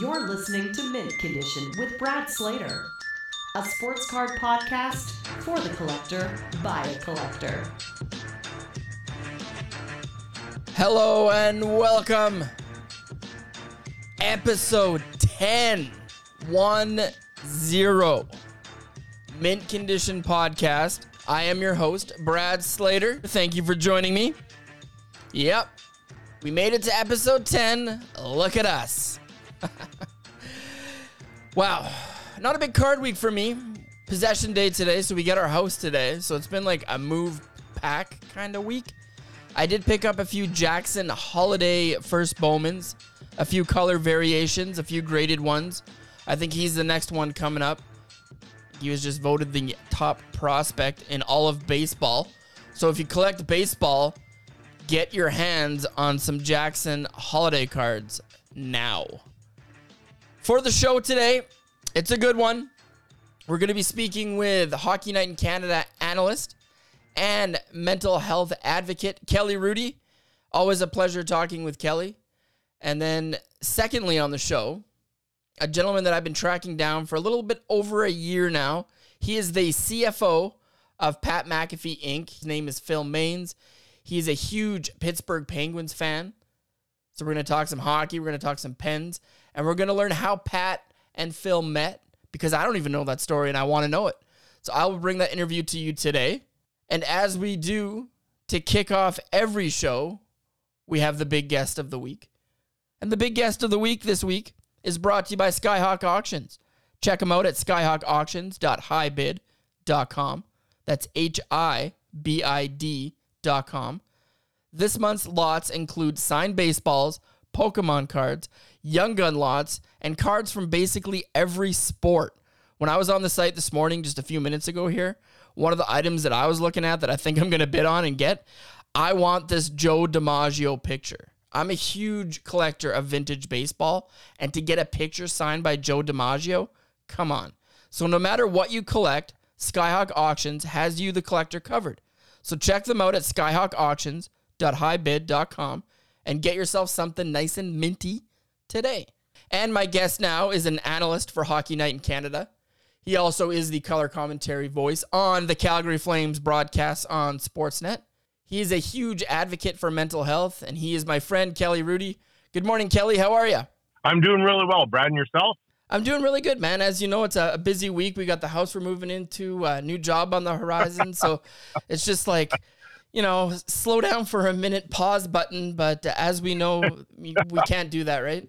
You're listening to Mint Condition with Brad Slater, a sports card podcast for the collector by a collector. Hello and welcome. Episode 10, 1 0. Mint Condition Podcast. I am your host, Brad Slater. Thank you for joining me. Yep, we made it to episode 10. Look at us. wow, not a big card week for me. Possession day today, so we get our house today. So it's been like a move pack kind of week. I did pick up a few Jackson Holliday first Bowmans, a few color variations, a few graded ones. I think he's the next one coming up. He was just voted the top prospect in all of baseball. So if you collect baseball, get your hands on some Jackson Holliday cards now. For the show today, it's a good one. We're going to be speaking with Hockey Night in Canada analyst and mental health advocate Kelly Hrudey. Always a pleasure talking with Kelly. And then, secondly, on the show, a gentleman that I've been tracking down for a little bit over a year now. He is the CFO of Pat McAfee Inc. His name is Phil Mains. He's a huge Pittsburgh Penguins fan. So we're going to talk some hockey, we're going to talk some pens, and we're going to learn how Pat and Phil met because I don't even know that story and I want to know it. So I will bring that interview to you today. And as we do to kick off every show, we have the big guest of the week. And the big guest of the week this week is brought to you by Skyhawk Auctions. Check them out at skyhawkauctions.hibid.com. That's H I B I D.com. This month's lots include signed baseballs, Pokemon cards, Young Gun lots, and cards from basically every sport. When I was on the site this morning, just a few minutes ago here, one of the items that I was looking at that I think I'm going to bid on and get, I want this Joe DiMaggio picture. I'm a huge collector of vintage baseball, and to get a picture signed by Joe DiMaggio, come on. So no matter what you collect, Skyhawk Auctions has you, the collector, covered. So check them out at skyhawkauctions.hibid.com and get yourself something nice and minty today. And my guest now is an analyst for Hockey Night in Canada. He also is the color commentary voice on the Calgary Flames broadcast on Sportsnet. He is a huge advocate for mental health, and he is my friend Kelly Hrudey. Good morning, Kelly. How are you? I'm doing really well, Brad. And yourself? I'm doing really good, man. As you know, it's a, busy week. We got the house we're moving into, a new job on the horizon. so it's just like, you know, slow down for a minute, pause button. But as we know, we can't do that, right?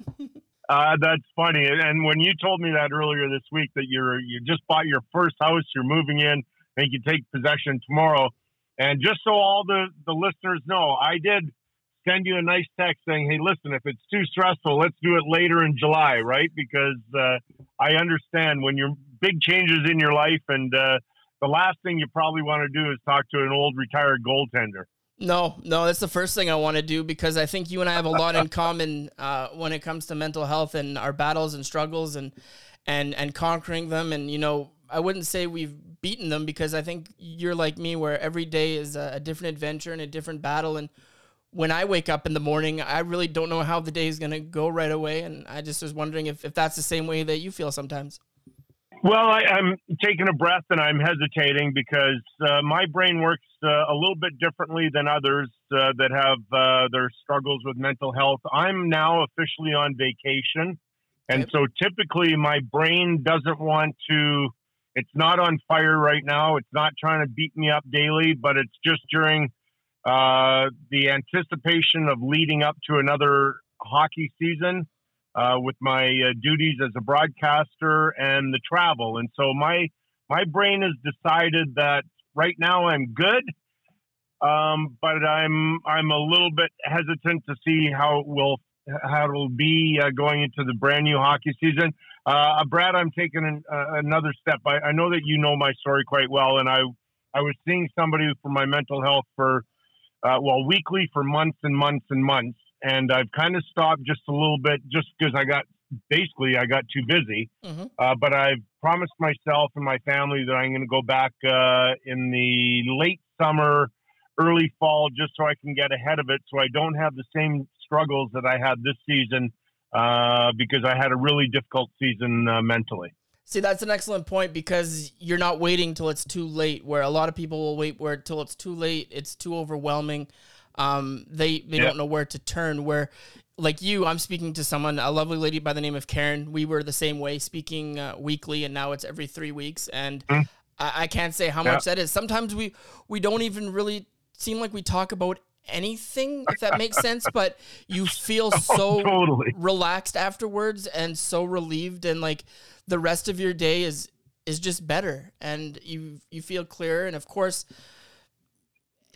Uh, that's funny. And when you told me that earlier this week that you're you just bought your first house, you're moving in, and you take possession tomorrow. And just so all the the listeners know, I did send you a nice text saying, "Hey, listen, if it's too stressful, let's do it later in July, right?" Because uh, I understand when you're big changes in your life, and uh, the last thing you probably want to do is talk to an old retired goaltender. No, no, that's the first thing I want to do because I think you and I have a lot in common uh, when it comes to mental health and our battles and struggles and and and conquering them. And you know, I wouldn't say we've beaten them because I think you're like me, where every day is a, a different adventure and a different battle. And when I wake up in the morning, I really don't know how the day is going to go right away. And I just was wondering if, if that's the same way that you feel sometimes. Well, I, am taking a breath and I'm hesitating because uh, my brain works uh, a little bit differently than others uh, that have uh, their struggles with mental health. I'm now officially on vacation. And so typically my brain doesn't want to, it's not on fire right now. It's not trying to beat me up daily, but it's just during uh, the anticipation of leading up to another hockey season uh, with my uh, duties as a broadcaster and the travel. And so my my brain has decided that right now I'm good, um, but I'm I'm a little bit hesitant to see how it will how it'll be uh, going into the brand new hockey season. Uh, Brad, I'm taking an, uh, another step. I, I know that you know my story quite well, and I I was seeing somebody for my mental health for uh, well weekly for months and months and months and I've kind of stopped just a little bit just because I got basically I got too busy. Mm-hmm. Uh, but I've promised myself and my family that I'm going to go back uh, in the late summer, early fall, just so I can get ahead of it, so I don't have the same struggles that I had this season uh, because I had a really difficult season uh, mentally. See, that's an excellent point because you're not waiting till it's too late. Where a lot of people will wait where till it's too late, it's too overwhelming. Um, they they don't know where to turn. Where like you, I'm speaking to someone, a lovely lady by the name of Karen. We were the same way, speaking uh, weekly, and now it's every three weeks. And mm. I, I, can't say how yeah. much that is. Sometimes we we don't even really seem like we talk about anything, if that makes sense. But you feel oh, so oh, totally. relaxed afterwards and so relieved, and like the rest of your day is is just better, and you you feel clearer. And of course,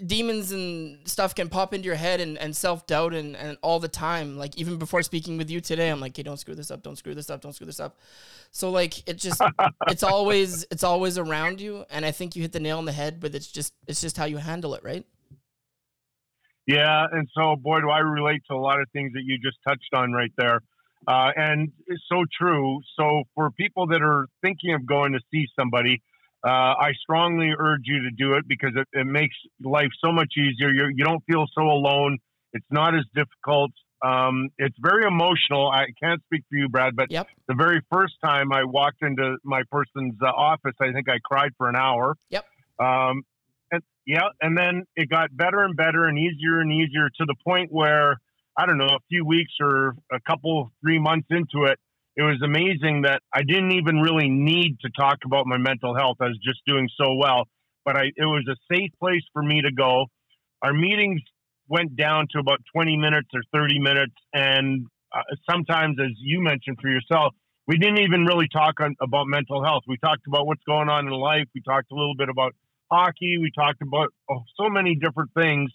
demons and stuff can pop into your head and, and self-doubt and, and all the time. Like even before speaking with you today i'm like hey don't screw this up don't screw this up don't screw this up. So like it just it's always it's always around you and i think you hit the nail on the head but it's just it's just how you handle it right? Yeah and so boy do i relate to a lot of things that you just touched on right there. Uh, and it's so true. So for people that are thinking of going to see somebody uh, I strongly urge you to do it because it, it makes life so much easier. You're, you do not feel so alone. It's not as difficult. Um, it's very emotional. I can't speak for you, Brad, but yep. the very first time I walked into my person's uh, office, I think I cried for an hour. Yep. Um, and yeah, and then it got better and better and easier and easier to the point where I don't know, a few weeks or a couple, three months into it, it was amazing that I didn't even really need to talk about my mental health. I was just doing so well, but I, it was a safe place for me to go. Our meetings went down to about 20 minutes or 30 minutes. And uh, sometimes, as you mentioned for yourself, we didn't even really talk on, about mental health. We talked about what's going on in life. We talked a little bit about hockey. We talked about oh, so many different things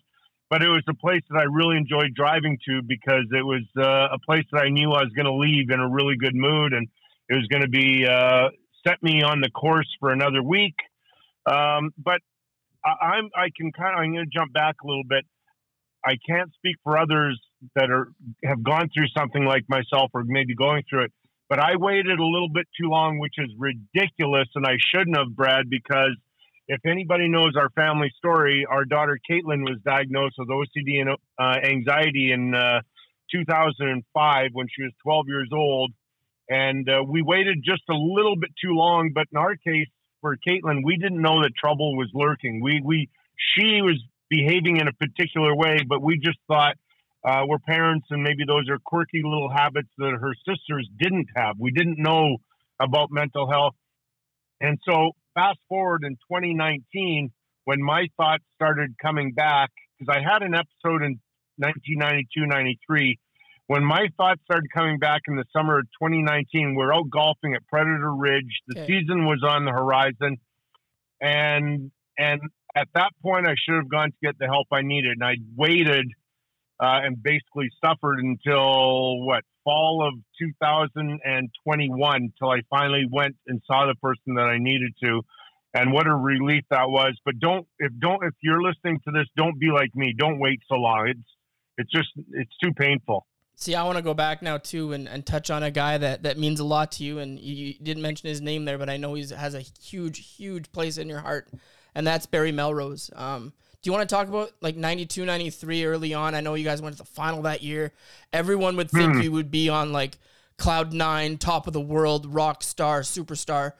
but it was a place that I really enjoyed driving to because it was uh, a place that I knew I was going to leave in a really good mood, and it was going to be uh, set me on the course for another week. Um, but I, I'm I can kind of I'm going to jump back a little bit. I can't speak for others that are have gone through something like myself or maybe going through it, but I waited a little bit too long, which is ridiculous, and I shouldn't have, Brad, because if anybody knows our family story, our daughter Caitlin was diagnosed with OCD and uh, anxiety in uh, 2005 when she was 12 years old. And uh, we waited just a little bit too long. But in our case, for Caitlin, we didn't know that trouble was lurking. We, we, she was behaving in a particular way, but we just thought uh, we're parents and maybe those are quirky little habits that her sisters didn't have. We didn't know about mental health. And so fast forward in 2019, when my thoughts started coming back, because I had an episode in 1992 93. When my thoughts started coming back in the summer of 2019, we're out golfing at Predator Ridge. The okay. season was on the horizon, and and at that point, I should have gone to get the help I needed, and I waited uh, and basically suffered until what fall of 2021 till I finally went and saw the person that I needed to. And what a relief that was. But don't if don't if you're listening to this, don't be like me. Don't wait so long. It's it's just it's too painful. See, I want to go back now too and, and touch on a guy that, that means a lot to you. And you, didn't mention his name there, but I know he has a huge, huge place in your heart, and that's Barry Melrose. Um, do you want to talk about like 92, 93 early on? I know you guys went to the final that year. Everyone would think mm. you would be on like cloud nine, top of the world, rock star, superstar.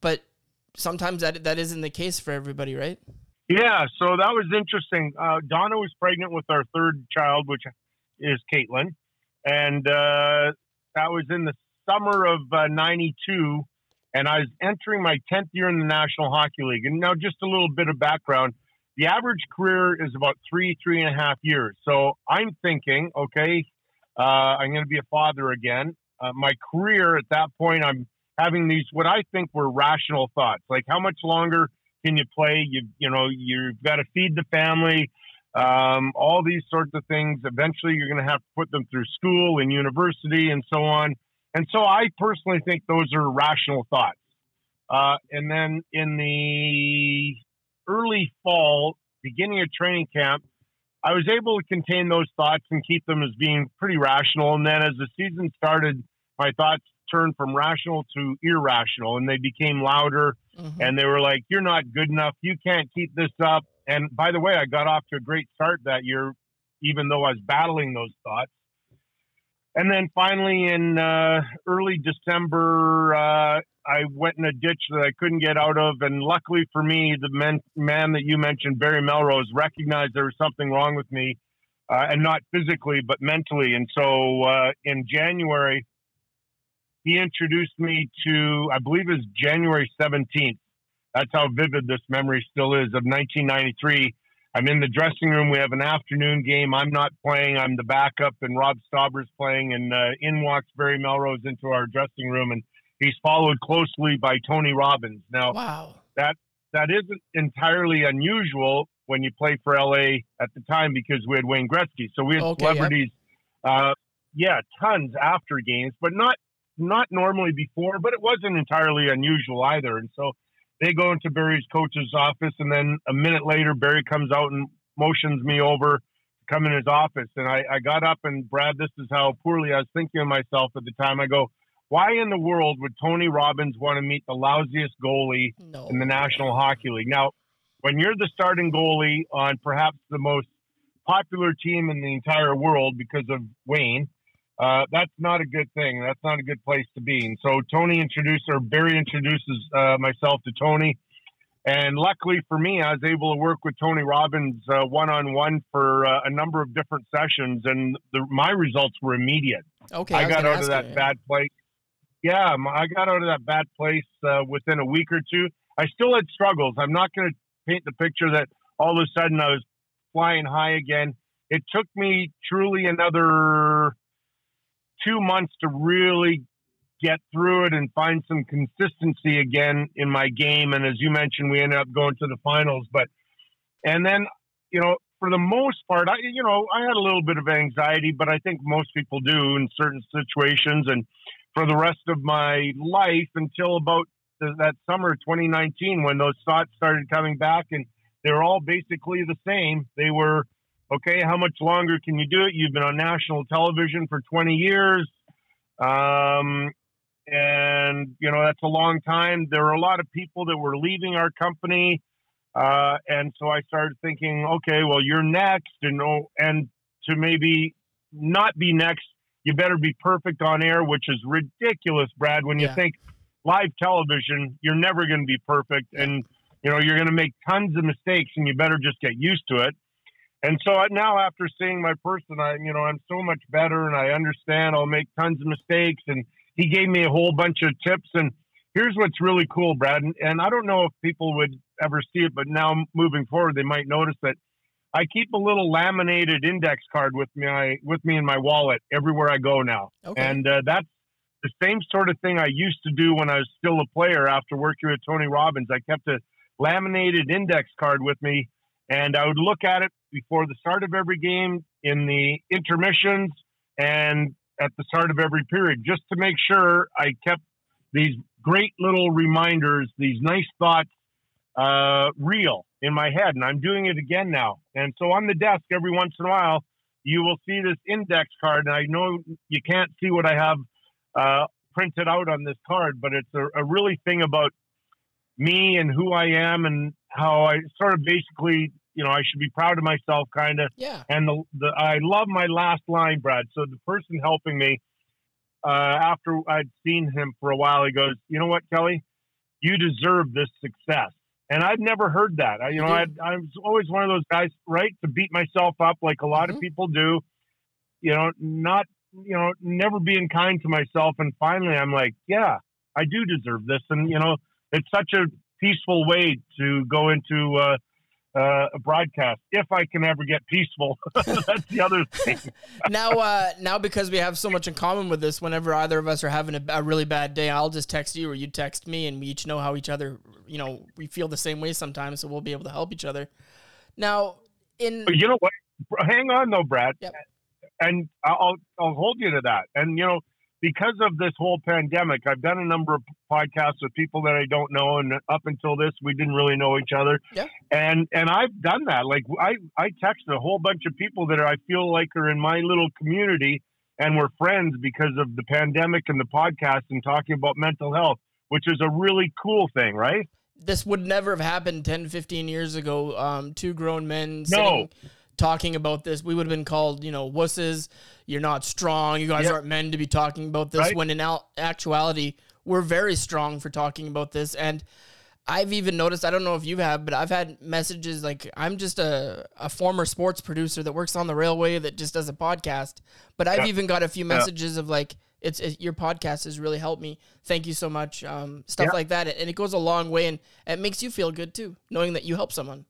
But sometimes that that isn't the case for everybody, right? Yeah, so that was interesting. Uh, Donna was pregnant with our third child, which is Caitlin, and uh, that was in the summer of '92, uh, and I was entering my tenth year in the National Hockey League. And now, just a little bit of background: the average career is about three, three and a half years. So I'm thinking, okay, uh, I'm going to be a father again. Uh, my career at that point, I'm having these what I think were rational thoughts, like how much longer can you play? You you know you've got to feed the family, um, all these sorts of things. Eventually, you're going to have to put them through school and university and so on. And so, I personally think those are rational thoughts. Uh, and then in the early fall, beginning of training camp, I was able to contain those thoughts and keep them as being pretty rational. And then as the season started, my thoughts turned from rational to irrational and they became louder. Mm-hmm. And they were like, You're not good enough. You can't keep this up. And by the way, I got off to a great start that year, even though I was battling those thoughts. And then finally in uh, early December, uh, I went in a ditch that I couldn't get out of, and luckily for me, the man, man that you mentioned, Barry Melrose, recognized there was something wrong with me, uh, and not physically but mentally. And so uh, in January, he introduced me to, I believe it was January 17th. That's how vivid this memory still is of 1993. I'm in the dressing room. We have an afternoon game. I'm not playing. I'm the backup, and Rob Stauber's playing. And uh, in walks Barry Melrose into our dressing room, and he's followed closely by Tony Robbins. Now, wow, that that isn't entirely unusual when you play for LA at the time because we had Wayne Gretzky, so we had Okay, celebrities. Uh, yeah, tons after games, but not not normally before. But it wasn't entirely unusual either, and so they go into Barry's coach's office, and then a minute later, Barry comes out and motions me over to come in his office. And I, I got up, and Brad, this is how poorly I was thinking of myself at the time. I go, why in the world would Tony Robbins want to meet the lousiest goalie no. in the National Hockey League? Now, when you're the starting goalie on perhaps the most popular team in the entire world because of Wayne, uh, that's not a good thing. That's not a good place to be. And so Tony introduced, or Barry introduces uh, myself to Tony. And luckily for me, I was able to work with Tony Robbins one on one for uh, a number of different sessions, and the, my results were immediate. Okay, I, was got out of that you. bad place. Yeah, I got out of that bad place uh, within a week or two. I still had struggles. I'm not going to paint the picture that all of a sudden I was flying high again. It took me truly another two months to really get through it and find some consistency again in my game. And as you mentioned, we ended up going to the finals. But and then you know, for the most part, I you know I had a little bit of anxiety, but I think most people do in certain situations. And for the rest of my life until about th- that summer of 2019 when those thoughts started coming back and they were all basically the same. They were, okay, how much longer can you do it? You've been on national television for 20 years. Um, and, you know, that's a long time. There were a lot of people that were leaving our company. Uh, and so I started thinking, okay, well, you're next. And, oh, and to maybe not be next, you better be perfect on air, which is ridiculous, Brad, when you Yeah. think live television, you're never going to be perfect. And, you know, you're going to make tons of mistakes and you better just get used to it. And so now after seeing my person, I, you know, I'm so much better and I understand I'll make tons of mistakes. And he gave me a whole bunch of tips. And here's what's really cool, Brad. And, and I don't know if people would ever see it, but now moving forward, they might notice that I keep a little laminated index card with me, with me in my wallet everywhere I go now. Okay. And uh, that's the same sort of thing I used to do when I was still a player after working with Tony Robbins. I kept a laminated index card with me, and I would look at it before the start of every game, in the intermissions, and at the start of every period, just to make sure I kept these great little reminders, these nice thoughts uh, real in my head. And I'm doing it again now. And so on the desk, every once in a while, you will see this index card. And I know you can't see what I have uh, printed out on this card, but it's a, a really thing about me and who I am and how I sort of basically, you know, I should be proud of myself, kind of. yeah. And the, the I love my last line, Brad. So the person helping me uh, after I'd seen him for a while, he goes, "You know what, Kelly? You deserve this success." And I'd never heard that. I, you know, I'd, I was always one of those guys, right, to beat myself up like a lot Mhm. of people do. You know, not you know, never being kind to myself. And finally, I'm like, yeah, I do deserve this. And you know, it's such a peaceful way to go into uh, uh, a broadcast if I can ever get peaceful. That's the other thing. now, uh, now because we have so much in common with this, whenever either of us are having a, a really bad day, I'll just text you or you text me, and we each know how each other, you know, we feel the same way sometimes, so we'll be able to help each other. Now, in you know what? Hang on though, Brad. Yep. And I'll I'll hold you to that. And you know, because of this whole pandemic, I've done a number of podcasts with people that I don't know, and up until this, we didn't really know each other. Yeah. And and I've done that. Like I I texted a whole bunch of people that I feel like are in my little community, and we're friends because of the pandemic and the podcast and talking about mental health, which is a really cool thing, right? this would never have happened 10, 15 years ago. Um, two grown men No. sitting, talking about this. We would have been called, you know, wusses. You're not strong. You guys Yep. aren't men to be talking about this. Right. When in al- actuality, we're very strong for talking about this. And I've even noticed, I don't know if you have, but I've had messages like I'm just a, a former sports producer that works on the railway that just does a podcast. But I've Yeah. even got a few messages of like, it's it, your podcast has really helped me. Thank you so much. Um, stuff Yeah. like that. And it goes a long way and it makes you feel good too, knowing that you help someone.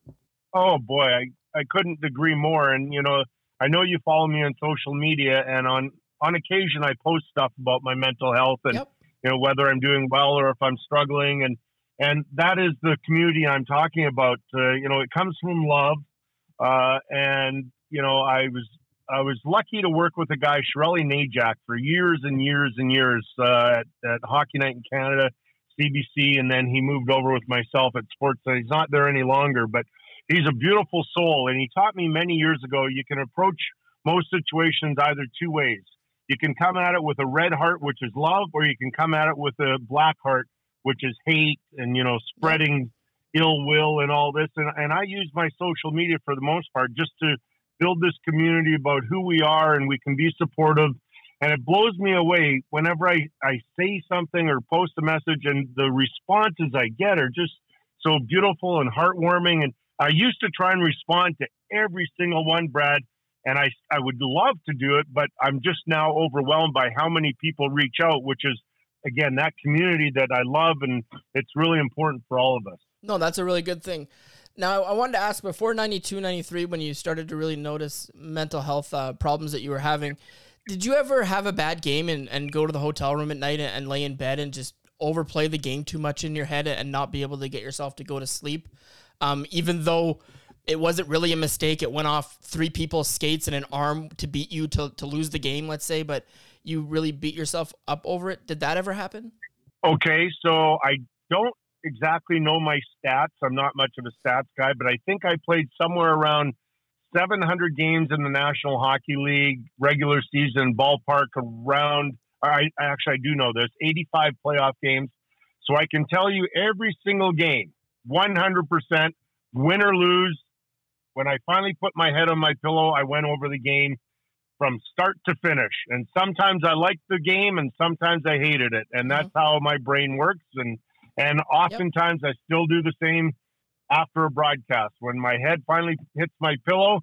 Oh boy, I, I couldn't agree more. And you know, I know you follow me on social media, and on on occasion I post stuff about my mental health and Yep. you know whether I'm doing well or if I'm struggling, and and that is the community I'm talking about. Uh, you know, it comes from love, uh, and you know I was I was lucky to work with a guy, Sherali Najak, for years and years and years uh, at, at Hockey Night in Canada, CBC, and then he moved over with myself at Sportsnet. He's not there any longer, but he's a beautiful soul, and he taught me many years ago you can approach most situations either two ways. You can come at it with a red heart, which is love, or you can come at it with a black heart, which is hate and you know spreading ill will and all this. And, and I use my social media for the most part just to build this community about who we are, and we can be supportive. And it blows me away whenever I, I say something or post a message, and the responses I get are just so beautiful and heartwarming. And I used to try and respond to every single one, Brad, and I I would love to do it, but I'm just now overwhelmed by how many people reach out, which is again that community that I love, and it's really important for all of us. No, that's a really good thing. Now, I wanted to ask before 92, 93, when you started to really notice mental health uh, problems that you were having, did you ever have a bad game and, and go to the hotel room at night and, and lay in bed and just overplay the game too much in your head and not be able to get yourself to go to sleep? Um, even though it wasn't really a mistake, it went off three people's skates and an arm to beat you to, to lose the game, let's say, but you really beat yourself up over it. Did that ever happen? Okay, so I don't exactly know my stats. I'm not much of a stats guy, but I think I played somewhere around 700 games in the National Hockey League regular season, ballpark around. I actually I do know this 85 playoff games, so I can tell you every single game, 100 percent, win or lose. When I finally put my head on my pillow, I went over the game from start to finish. And sometimes I liked the game, and sometimes I hated it, and that's mm-hmm. how my brain works. And and oftentimes I still do the same after a broadcast. When my head finally hits my pillow,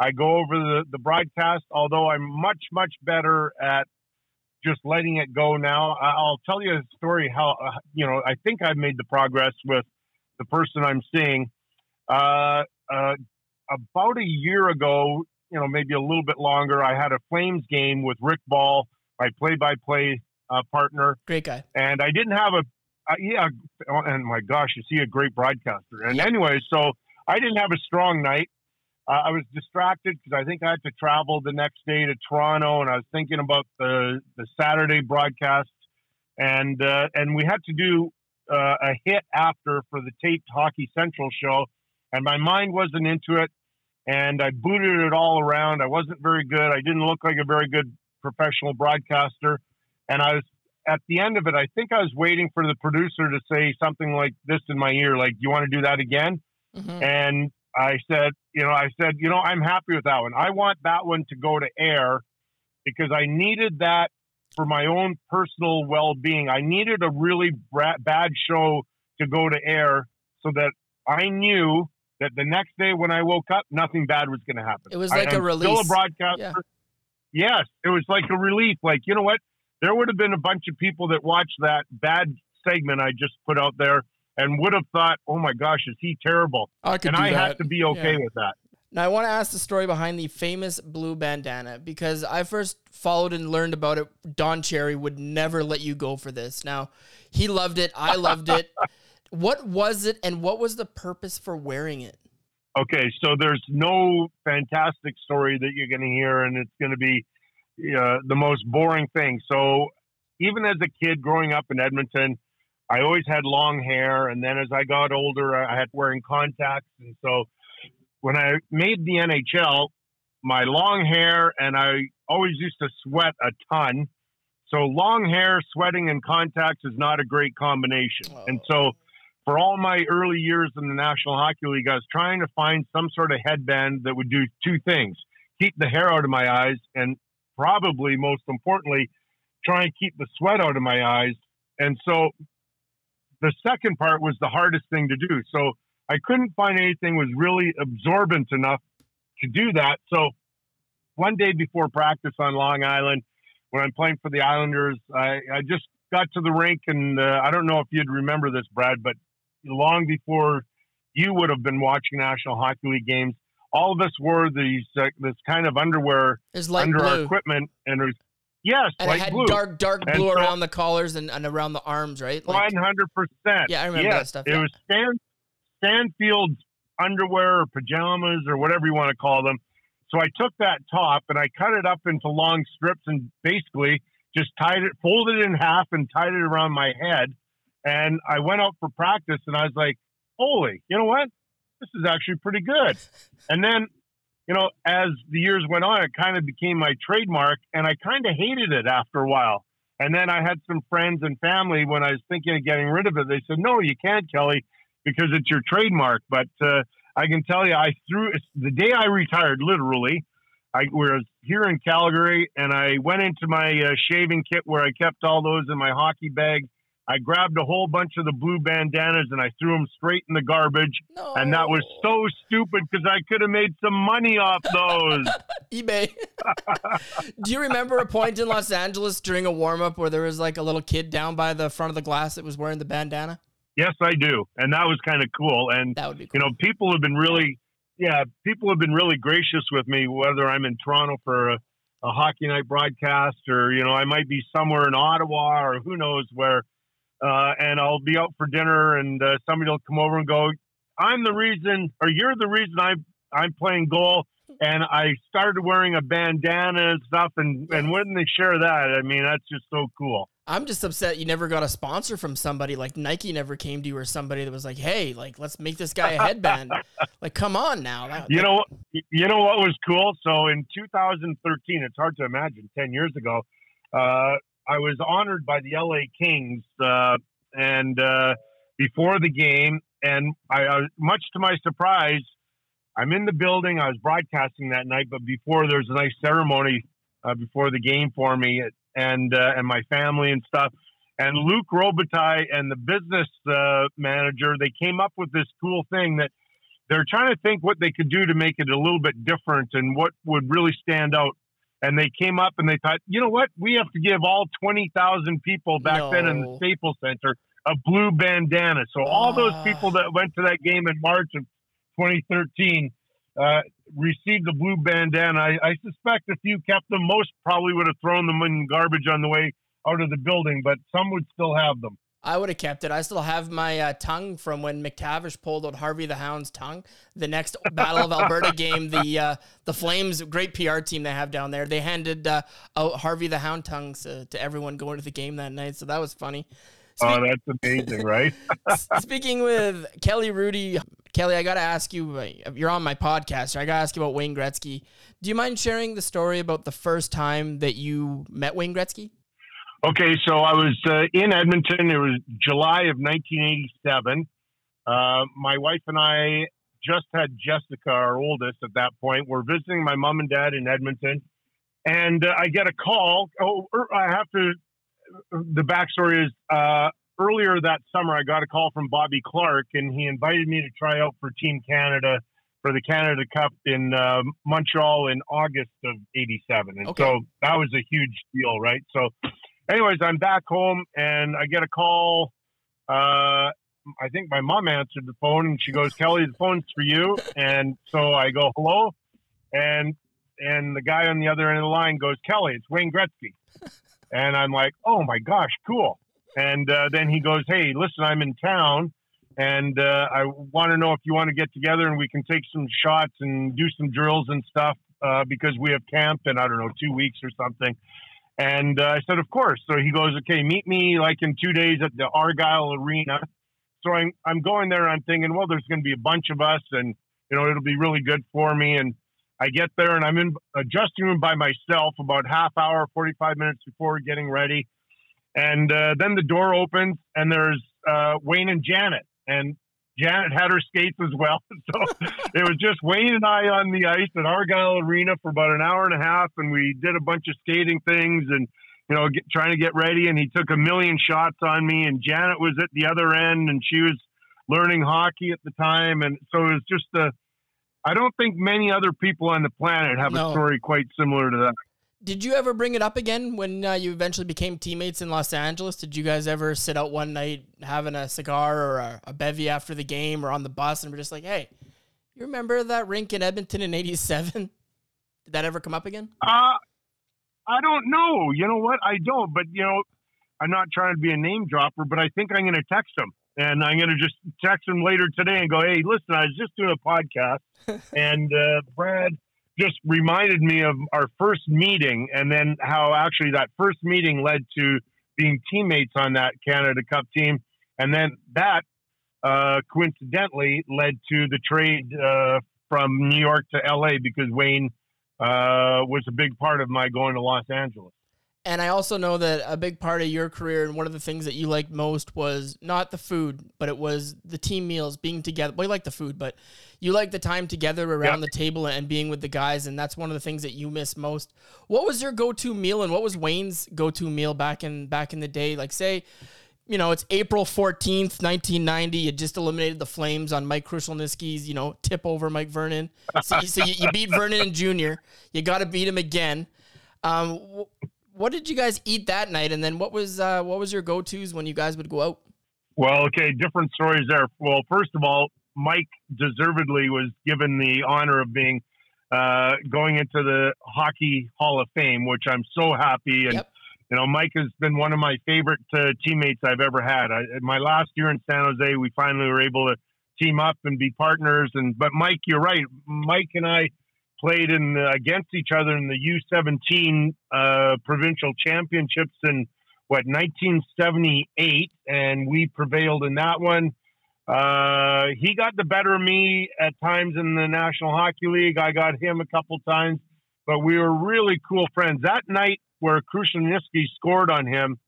I go over the, the broadcast, although I'm much, much better at just letting it go now. I- I'll tell you a story how, uh, you know, I think I've made the progress with the person I'm seeing. Uh, uh, about a year ago, you know, maybe a little bit longer, I had a Flames game with Rick Ball, my play by play partner Great guy. and I didn't have a uh, yeah. And my gosh, is he a great broadcaster? And anyway, so I didn't have a strong night. Uh, I was distracted because I think I had to travel the next day to Toronto, and I was thinking about the the Saturday broadcast, and uh, and we had to do uh, a hit after for the taped Hockey Central show, and my mind wasn't into it, and I booted it all around. I wasn't very good. I didn't look like a very good professional broadcaster, and I was at the end of it, I think I was waiting for the producer to say something like this in my ear, like, "You want to do that again?" Mhm. And I said, "You know, I said, you know, I'm happy with that one. I want that one to go to air because I needed that for my own personal well-being. I needed a really bra- bad show to go to air so that I knew that the next day when I woke up, nothing bad was going to happen. It was like a am Still a broadcaster. Yes, it was like a relief. Like you know what? There would have been a bunch of people that watched that bad segment I just put out there and would have thought, "Oh my gosh, is he terrible?" I could and do I that. had to be okay Yeah. with that. Now I want to ask the story behind the famous blue bandana because I first followed and learned about it. Don Cherry would never let you go for this. Now he loved it. I loved it. What was it, and what was the purpose for wearing it? Okay, so there's no fantastic story that you're going to hear, and it's going to be uh, the most boring thing. So, even as a kid growing up in Edmonton, I always had long hair, and then as I got older, I had wearing contacts, and so when I made the NHL, my long hair and I always used to sweat a ton. So long hair, sweating, and contacts is not a great combination. Oh. And so for all my early years in the National Hockey League, I was trying to find some sort of headband that would do two things keep the hair out of my eyes, and probably most importantly, try and keep the sweat out of my eyes. And so the second part was the hardest thing to do. So I couldn't find anything was really absorbent enough to do that. So one day before practice on Long Island, when I'm playing for the Islanders, I, I just got to the rink, and uh, I don't know if you'd remember this, Brad, but long before you would have been watching National Hockey League games, all of us wore these uh, this kind of underwear under blue. our equipment, and it was yes, and it had blue. dark dark blue so- around the collars and, and around the arms, right? Like, hundred percent. Yeah, I remember yes, that stuff, It yeah. was Stan Stanfield's underwear or pajamas or whatever you want to call them. So I took that top and I cut it up into long strips and basically just tied it, folded it in half and tied it around my head. And I went out for practice and I was like, holy, you know what? This is actually pretty good. And then, you know, as the years went on, it kind of became my trademark and I kind of hated it after a while. And then I had some friends and family when I was thinking of getting rid of it. They said, no, you can't, Kelly, because it's your trademark. But uh, I can tell you, I threw the day I retired, literally. I was here in Calgary, and I went into my uh, shaving kit where I kept all those in my hockey bag. I grabbed a whole bunch of the blue bandanas and I threw them straight in the garbage. no. And that was so stupid because I could have made some money off those. eBay. Do you remember a point in Los Angeles during a warm up where there was like a little kid down by the front of the glass that was wearing the bandana? yes, I do. And that was kind of cool. And That would be cool. you know, people have been really, yeah, people have been really gracious with me, whether I'm in Toronto for a, a hockey night broadcast or, you know, I might be somewhere in Ottawa or who knows where. Uh, and I'll be out for dinner and uh, somebody will come over and go, I'm the reason, or you're the reason I'm, I'm playing goal. And I started wearing a bandana and stuff. And, and wouldn't they share that, I mean, that's just so cool. I'm just upset you never got a sponsor from somebody like Nike never came to you or somebody that was like, "Hey, like let's make this guy a headband." like, come on now. That- You know, you know what was cool? So in 2013, it's hard to imagine, 10 years ago, uh, I was honored by the LA Kings, uh, and uh, before the game, and I, I, much to my surprise, I'm in the building. I was broadcasting that night, but before there's a nice ceremony uh, before the game for me and uh, and my family and stuff. And Luc Robitaille and the business uh, manager, they came up with this cool thing that they're trying to think what they could do to make it a little bit different and what would really stand out. And they came up and they thought, you know what? We have to give all 20,000 people back then in the Staples Center a blue bandana. So all those Ah. people that went to that game in March of 2013 uh, received the blue bandana. I, I suspect a few kept them. Most probably would have thrown them in garbage on the way out of the building, but some would still have them. I would have kept it. I still have my uh, tongue from when MacTavish pulled out Harvey the Hound's tongue. The next Battle of Alberta game, the uh, the Flames, great PR team they have down there. They handed uh, out Harvey the Hound tongues uh, to everyone going to the game that night, so that was funny. Oh, that's amazing, right? Speaking with Kelly Hrudey, Kelly, I got to ask you. uh, You're on my podcast. I got to ask you about Wayne Gretzky. Do you mind sharing the story about the first time that you met Wayne Gretzky? Okay, so I was uh, in Edmonton. It was July of 1987. Uh, my wife and I just had Jessica, our oldest, at that point. We're visiting my mom and dad in Edmonton, and uh, I get a call. Oh, er, I have to. The backstory is uh, earlier that summer, I got a call from Bobby Clarke, and he invited me to try out for Team Canada for the Canada Cup in uh, Montreal in August of '87, and Okay. so that was a huge deal, right? So anyways, I'm back home and I get a call. Uh, I think my mom answered the phone and she goes, Kelly, the phone's for you. And so I go, hello. And, and the guy on the other end of the line goes, Kelly, it's Wayne Gretzky. And I'm like, oh my gosh, cool. And uh, then he goes, hey, listen, I'm in town and uh, I want to know if you want to get together and we can take some shots and do some drills and stuff uh, because we have camp in, I don't know, two weeks or something. And uh, I said, of course. So he goes, okay, meet me like in two days at the Argyle Arena. So I'm, I'm going there. I'm thinking, well, there's going to be a bunch of us and, you know, it'll be really good for me. And I get there and I'm in a dressing room by myself about half hour, 45 minutes before getting ready. And uh, then the door opens and there's uh, Wayne and Janet. and Janet had her skates as well. So it was just Wayne and I on the ice at Argyle Arena for about an hour and a half, and we did a bunch of skating things and you know get, trying to get ready. And he took a million shots on me, and Janet was at the other end, and she was learning hockey at the time, and so it was just a. I don't think many other people on the planet have No. a story quite similar to that. Did you ever bring it up again when uh, you eventually became teammates in Los Angeles? Did you guys ever sit out one night having a cigar or a, a bevy after the game or on the bus and we're just like, hey, you remember that rink in Edmonton in 87? Did that ever come up again? Uh, I don't know. You know what? I don't. But you know, I'm not trying to be a name dropper, but I think I'm going to text him, and I'm going to just text him later today and go, "Hey, listen, I was just doing a podcast, and uh, Brad just reminded me of our first meeting, and then how actually that first meeting led to being teammates on that Canada Cup team, and then that uh, coincidentally led to the trade uh, from New York to LA because Wayne uh, was a big part of my going to Los Angeles. And I also know that a big part of your career and one of the things that you liked most was not the food, but it was the team meals, being together. Well, you like the food, but you like the time together around Yeah. the table and being with the guys, and that's one of the things that you miss most. What was your go-to meal, and what was Wayne's go-to meal back in back in the day? Like, say, you know, it's April fourteenth, nineteen ninety. You just eliminated the Flames on Mike Krushelnyski's, you know, tip over Mike Vernon. So, so you, you beat Vernon and junior. You got to beat him again. Um, what did you guys eat that night? And then what was uh, what was your go tos when you guys would go out? Well, okay, different stories there. Well, first of all, Mike deservedly was given the honor of being uh, going into the Hockey Hall of Fame, which I'm so happy. And Yep. you know, Mike has been one of my favorite uh, teammates I've ever had. I, my last year in San Jose, we finally were able to team up and be partners. And but Mike, you're right. Mike and I played in the, against each other in the U17 uh, provincial championships in what 1978, and we prevailed in that one. Uh, he got the better of me at times in the National Hockey League. I got him a couple times, but we were really cool friends. That night where Krushelnyski scored on him,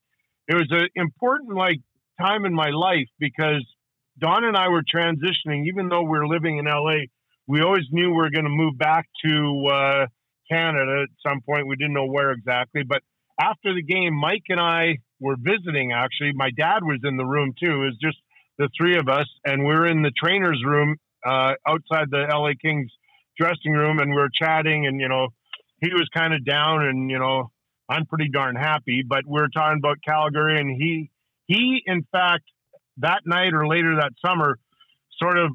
it was an important like time in my life because Don and I were transitioning. Even though we are living in LA, we always knew we were going to move back to uh, Canada at some point. We didn't know where exactly, but after the game, Mike and I were visiting. Actually, my dad was in the room too. It was just the three of us, and we were in the trainer's room uh, outside the LA Kings dressing room, and we were chatting. And you know, he was kind of down, and you know, I'm pretty darn happy. But we were talking about Calgary, and he he in fact that night or later that summer sort of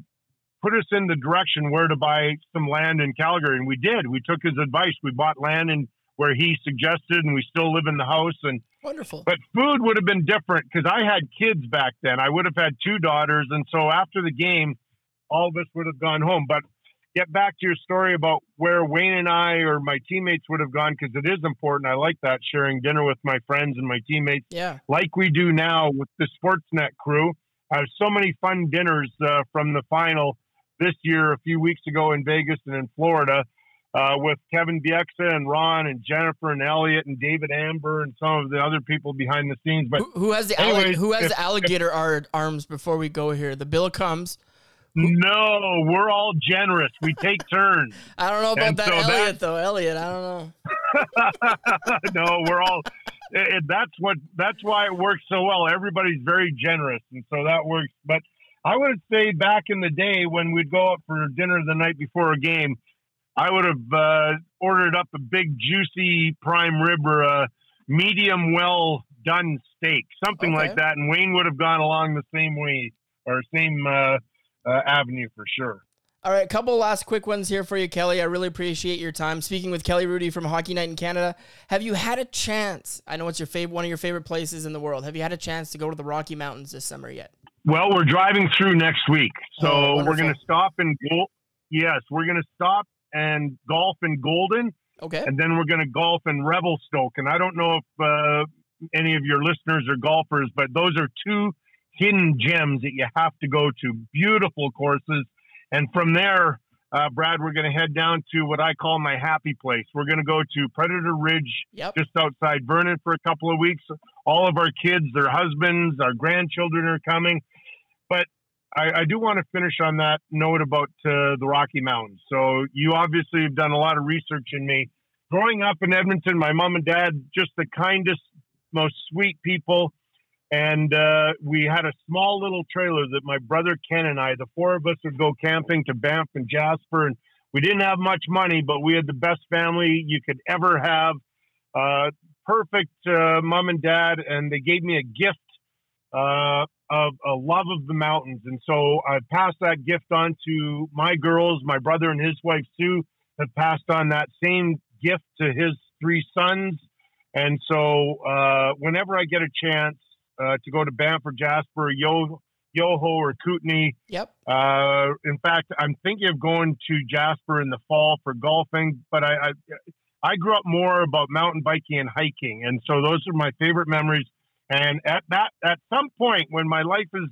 put us in the direction where to buy some land in Calgary, and we did. We took his advice. We bought land in where he suggested, and we still live in the house. And Wonderful. but food would have been different because I had kids back then. I would have had two daughters, and so after the game, all of us would have gone home. But get back to your story about where Wayne and I or my teammates would have gone because it is important. I like that sharing dinner with my friends and my teammates Yeah. like we do now with the Sportsnet crew. I have so many fun dinners uh, from the final this year, a few weeks ago in Vegas and in Florida, uh, with Kevin Bieksa and Ron and Jennifer and Elliotte and David Amber and some of the other people behind the scenes. But Who, who has the anyways, who has if- the alligator ar- arms? Before we go here, the bill comes. no, we're all generous. We take turns. I don't know about And that so that- Elliotte though. Elliotte, I don't know. no, we're all. It, it- that's what. That's why it works so well. Everybody's very generous, and so that works. But I would say back in the day when we'd go up for dinner the night before a game, I would have uh, ordered up a big juicy prime rib or a medium well done steak, something Okay. like that, and Wayne would have gone along the same way or same uh, uh, avenue for sure. All right, a couple last quick ones here for you, Kelly. I really appreciate your time speaking with Kelly Hrudey from Hockey Night in Canada. Have you had a chance? I know it's your favorite, one of your favorite places in the world. Have you had a chance to go to the Rocky Mountains this summer yet? Well, we're driving through next week, so Oh, we're going to stop in Gold. Yes, we're going to stop and golf in Golden, Okay. and then we're going to golf in Revelstoke. And I don't know if uh, any of your listeners are golfers, but those are two hidden gems that you have to go to. Beautiful courses, and from there, uh, Brad, we're going to head down to what I call my happy place. We're going to go to Predator Ridge Yep. just outside Vernon for a couple of weeks. All of our kids, their husbands, our grandchildren are coming. But I, I do want to finish on that note about uh, the Rocky Mountains. So you obviously have done a lot of research in me. Growing up in Edmonton, my mom and dad just the kindest, most sweet people, and uh, we had a small little trailer that my brother Ken and I, the four of us, would go camping to Banff and Jasper, and we didn't have much money, but we had the best family you could ever have. Uh, perfect uh, mom and dad, and they gave me a gift uh, of a love of the mountains. And so I passed that gift on to my girls. My brother and his wife Sue have passed on that same gift to his three sons. And so uh, whenever I get a chance uh, to go to Banff or Jasper, or Yo, Yoho or Kootenay, Yep. uh, in fact, I'm thinking of going to Jasper in the fall for golfing. But I, I, I grew up more about mountain biking and hiking, and so those are my favorite memories. And at that, at some point when my life is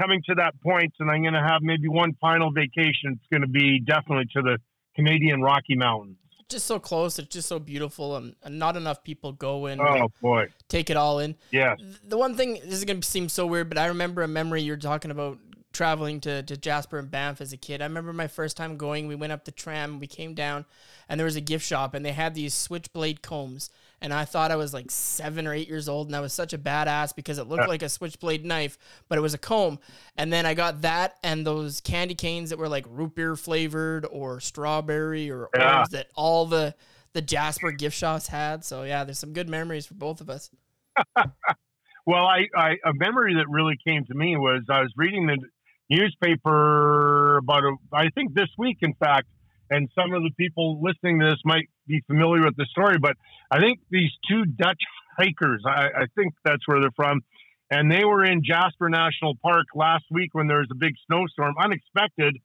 coming to that point, and I'm going to have maybe one final vacation, it's going to be definitely to the Canadian Rocky Mountains. Just so close. It's just so beautiful, and, and not enough people go oh, and Oh boy, take it all in. Yeah. The one thing this is gonna seem so weird, but I remember a memory you're talking about traveling to, to Jasper and Banff as a kid. I remember my first time going. We went up the tram, we came down, and there was a gift shop, and they had these switchblade combs. And I thought I was like seven or eight years old, and I was such a badass because it looked like a switchblade knife, but it was a comb. And then I got that and those candy canes that were like root beer flavored or strawberry or Yeah. orange that all the the Jasper gift shops had. So yeah, there's some good memories for both of us. Well, I, I a memory that really came to me was I was reading the newspaper about a, I think this week, in fact, and some of the people listening to this might be familiar with the story, but I think these two Dutch hikers, I, I think that's where they're from, and they were in Jasper National Park last week when there was a big snowstorm, unexpected,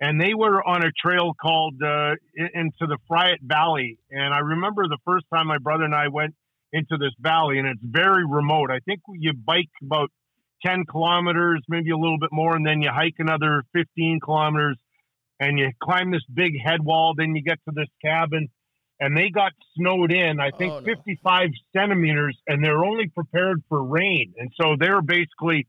and they were on a trail called uh, into the Fryatt Valley, and I remember the first time my brother and I went into this valley, and it's very remote. I think you bike about 10 kilometers, maybe a little bit more, and then you hike another 15 kilometers and you climb this big head wall. Then you get to this cabin, and they got snowed in, I think Oh, no. 55 centimeters, and they're only prepared for rain. And so they're basically,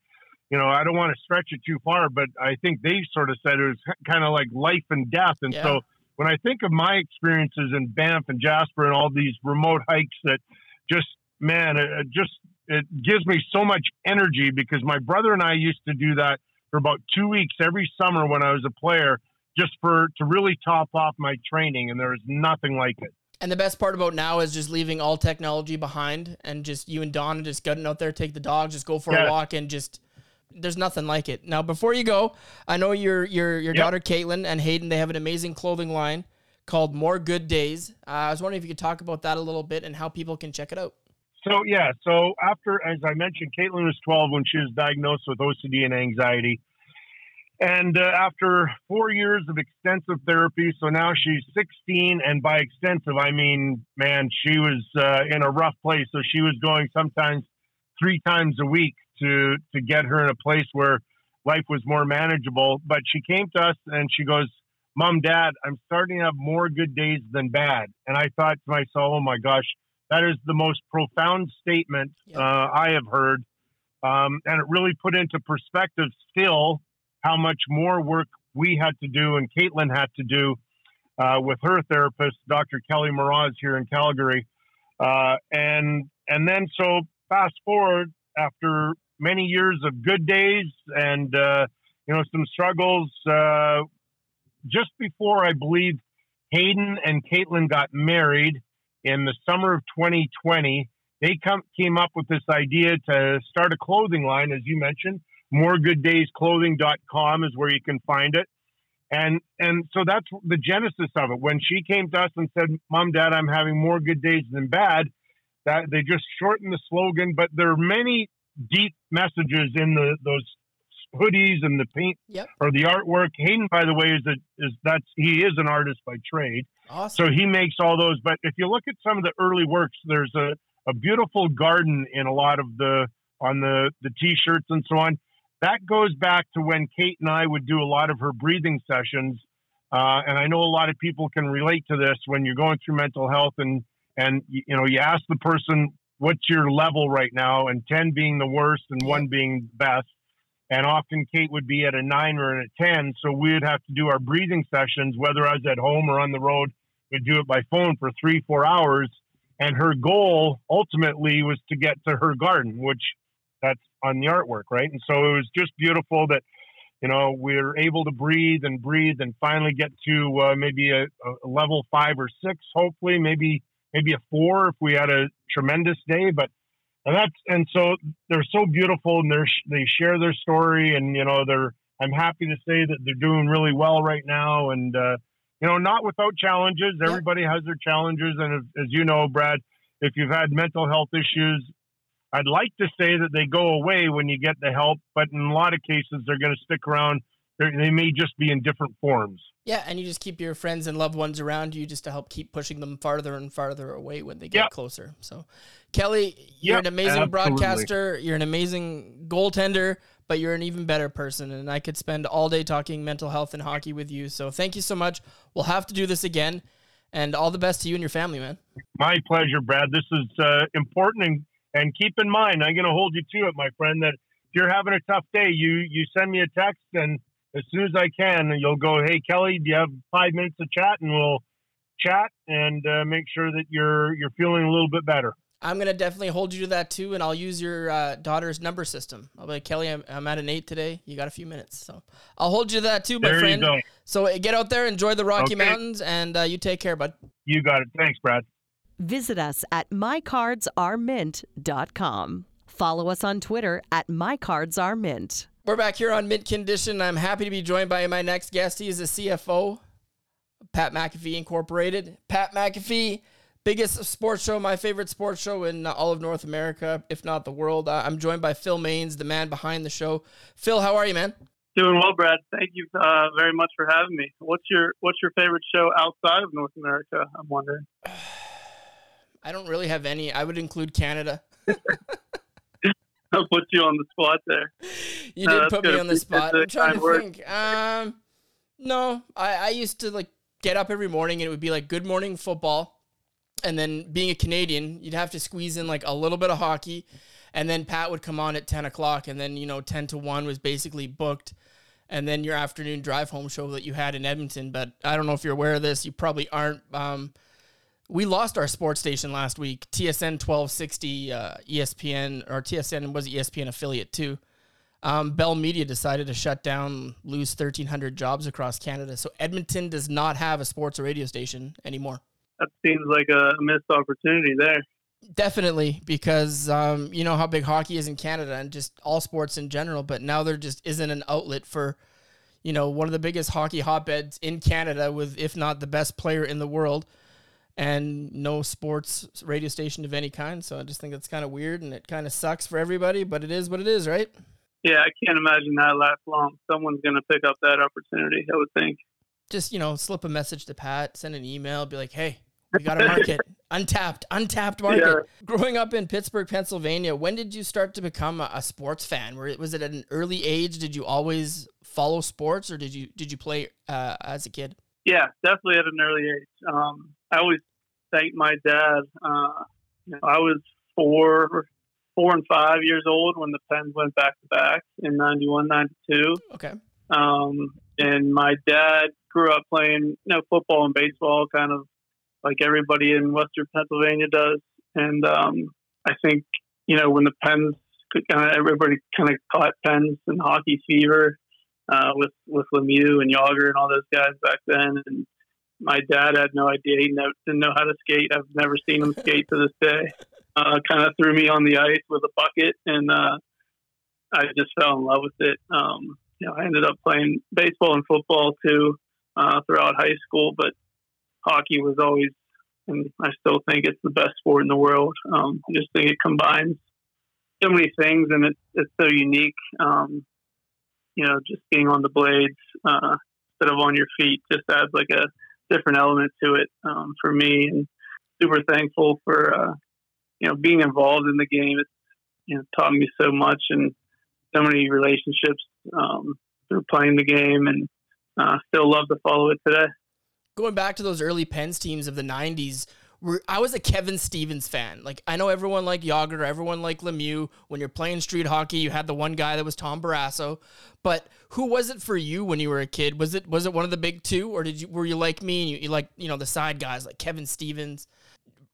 you know, I don't want to stretch it too far, but I think they sort of said it was kind of like life and death. And Yeah. so when I think of my experiences in Banff and Jasper and all these remote hikes that just, man, it, just, it gives me so much energy because my brother and I used to do that for about two weeks every summer when I was a player, just for to really top off my training, and there is nothing like it. And the best part about now is just leaving all technology behind and just you and Don just getting out there, take the dog, just go for Yeah. a walk and just there's nothing like it. Now before you go, I know your your your Yep. daughter Caitlin and Hayden, they have an amazing clothing line called More Good Days. Uh, I was wondering if you could talk about that a little bit and how people can check it out. So yeah, so after as I mentioned, Caitlin was 12 when she was diagnosed with OCD and anxiety, and uh, after four years of extensive therapy, so now she's 16, and by extensive I mean, man, she was uh, in a rough place. So she was going sometimes three times a week to to get her in a place where life was more manageable. But she came to us and she goes, "Mom, Dad, I'm starting to have more good days than bad." And I thought to myself, "Oh my gosh." That is the most profound statement uh, I have heard. Um, and it really put into perspective still how much more work we had to do and Caitlin had to do uh, with her therapist, Dr. Kelly Moraz here in Calgary. Uh, and and then so fast forward after many years of good days and uh, you know some struggles. Uh, just before I believe Hayden and Caitlin got married in the summer of 2020, they come, came up with this idea to start a clothing line, as you mentioned. MoreGoodDaysClothing.com is where you can find it. And and so that's the genesis of it. When she came to us and said, "Mom, Dad, I'm having more good days than bad," that they just shortened the slogan, but there are many deep messages in the those hoodies and the paint Yep. or the artwork. Hayden, by the way, is a, is that's he is an artist by trade. Awesome. So he makes all those. But if you look at some of the early works, there's a, a beautiful garden in a lot of the on the the t-shirts and so on. That goes back to when Kate and I would do a lot of her breathing sessions. Uh, and I know a lot of people can relate to this when you're going through mental health and and you, know you ask the person what's your level right now and 10 being the worst and one being best and often Kate would be at a nine or at a 10. So we would have to do our breathing sessions, whether I was at home or on the road, we'd do it by phone for three, four hours. And her goal ultimately was to get to her garden, which that's on the artwork, right? And so it was just beautiful that, you know, we are able to breathe and breathe and finally get to uh, maybe a, a level five or six, hopefully, maybe maybe a four if we had a tremendous day. But and that's and so they're so beautiful and they're they share their story and you know they're I'm happy to say that they're doing really well right now and uh, you know not without challenges. Everybody has their challenges and as, as you know, Brad, if you've had mental health issues, I'd like to say that they go away when you get the help, but in a lot of cases they're going to stick around. They're, they may just be in different forms. Yeah, and you just keep your friends and loved ones around you just to help keep pushing them farther and farther away when they get yep. closer. So, Kelly, you're yep, an amazing absolutely. broadcaster. You're an amazing goaltender, but you're an even better person. And I could spend all day talking mental health and hockey with you. So, thank you so much. We'll have to do this again. And all the best to you and your family, man. My pleasure, Brad. This is uh, important. And, and keep in mind, I'm going to hold you to it, my friend, that if you're having a tough day, you, you send me a text and as soon as I can, you'll go, hey Kelly, do you have five minutes to chat, and we'll chat and uh, make sure that you're you're feeling a little bit better. I'm gonna definitely hold you to that too, and I'll use your uh, daughter's number system. I'll be like, Kelly, I'm, I'm, at an eight today. You got a few minutes, so I'll hold you to that too, my there friend. You go. So uh, get out there, enjoy the Rocky okay. Mountains, and uh, you take care, bud. You got it. Thanks, Brad. Visit us at mycardsarenmint.com. Follow us on Twitter at mycardsarenmint. We're back here on Mint Condition. I'm happy to be joined by my next guest. He is the CFO, Pat McAfee Incorporated. Pat McAfee, biggest sports show, my favorite sports show in all of North America, if not the world. Uh, I'm joined by Phil Mains, the man behind the show. Phil, how are you, man? Doing well, Brad. Thank you uh, very much for having me. What's your What's your favorite show outside of North America? I'm wondering. I don't really have any. I would include Canada. I'll put you on the spot there. You did put me on the spot. I'm trying to think. Um, no, I, I used to like get up every morning and it would be like good morning football. And then being a Canadian, you'd have to squeeze in like a little bit of hockey. And then Pat would come on at 10 o'clock. And then, you know, 10 to 1 was basically booked. And then your afternoon drive home show that you had in Edmonton. But I don't know if you're aware of this. You probably aren't. Um, we lost our sports station last week. TSN 1260, uh, ESPN, or TSN was ESPN affiliate too. Um, Bell Media decided to shut down, lose 1,300 jobs across Canada. So Edmonton does not have a sports or radio station anymore. That seems like a missed opportunity there. Definitely, because um, you know how big hockey is in Canada and just all sports in general. But now there just isn't an outlet for, you know, one of the biggest hockey hotbeds in Canada with, if not the best player in the world and no sports radio station of any kind. So I just think that's kind of weird and it kind of sucks for everybody, but it is what it is, right? Yeah, I can't imagine that lasts long. Someone's going to pick up that opportunity, I would think. Just, you know, slip a message to Pat, send an email, be like, hey, we got a market. untapped, untapped market. Yeah. Growing up in Pittsburgh, Pennsylvania, when did you start to become a, a sports fan? Were, was it at an early age? Did you always follow sports or did you did you play uh, as a kid? Yeah, definitely at an early age. Um, I always thank my dad. Uh, you know, I was four, four and five years old when the Pens went back to back in 91, 92. Okay. Um, and my dad grew up playing, you know, football and baseball, kind of like everybody in Western Pennsylvania does. And um, I think, you know, when the Pens, of everybody kind of caught Pens and hockey fever uh, with with Lemieux and Jagr and all those guys back then, and my dad had no idea. He didn't know how to skate. I've never seen him skate to this day. Uh, kind of threw me on the ice with a bucket, and uh, I just fell in love with it. Um, you know, I ended up playing baseball and football too uh, throughout high school, but hockey was always, and I still think it's the best sport in the world. Um, I just think it combines so many things, and it's it's so unique. Um, you know, just being on the blades uh, instead of on your feet just adds like a different element to it um, for me, and super thankful for uh, you know being involved in the game. It's you know taught me so much and so many relationships um, through playing the game, and uh, still love to follow it today. Going back to those early Pens teams of the '90s, were, I was a Kevin Stevens fan. Like I know everyone liked Jagr, everyone liked Lemieux. When you're playing street hockey, you had the one guy that was Tom Barrasso. But who was it for you when you were a kid? Was it was it one of the big two, or did you were you like me and you, you like you know the side guys like Kevin Stevens,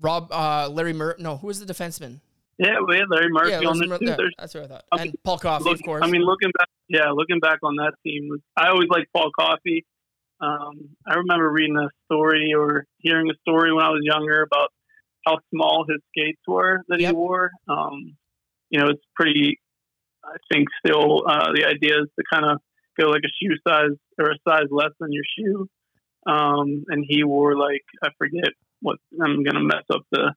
Rob, uh, Larry Mur? No, who was the defenseman? Yeah, we had Larry Murphy Yeah, on Mur- too. yeah, that's what I thought. I And Paul Coffey, look- of course. I mean, looking back, yeah, looking back on that team, I always liked Paul Coffey. Um, I remember reading a story or hearing a story when I was younger about how small his skates were that Yep. he wore. Um, you know, it's pretty. I think still uh, the idea is to kind of go like a shoe size or a size less than your shoe. Um, and he wore like I forget what I'm gonna mess up the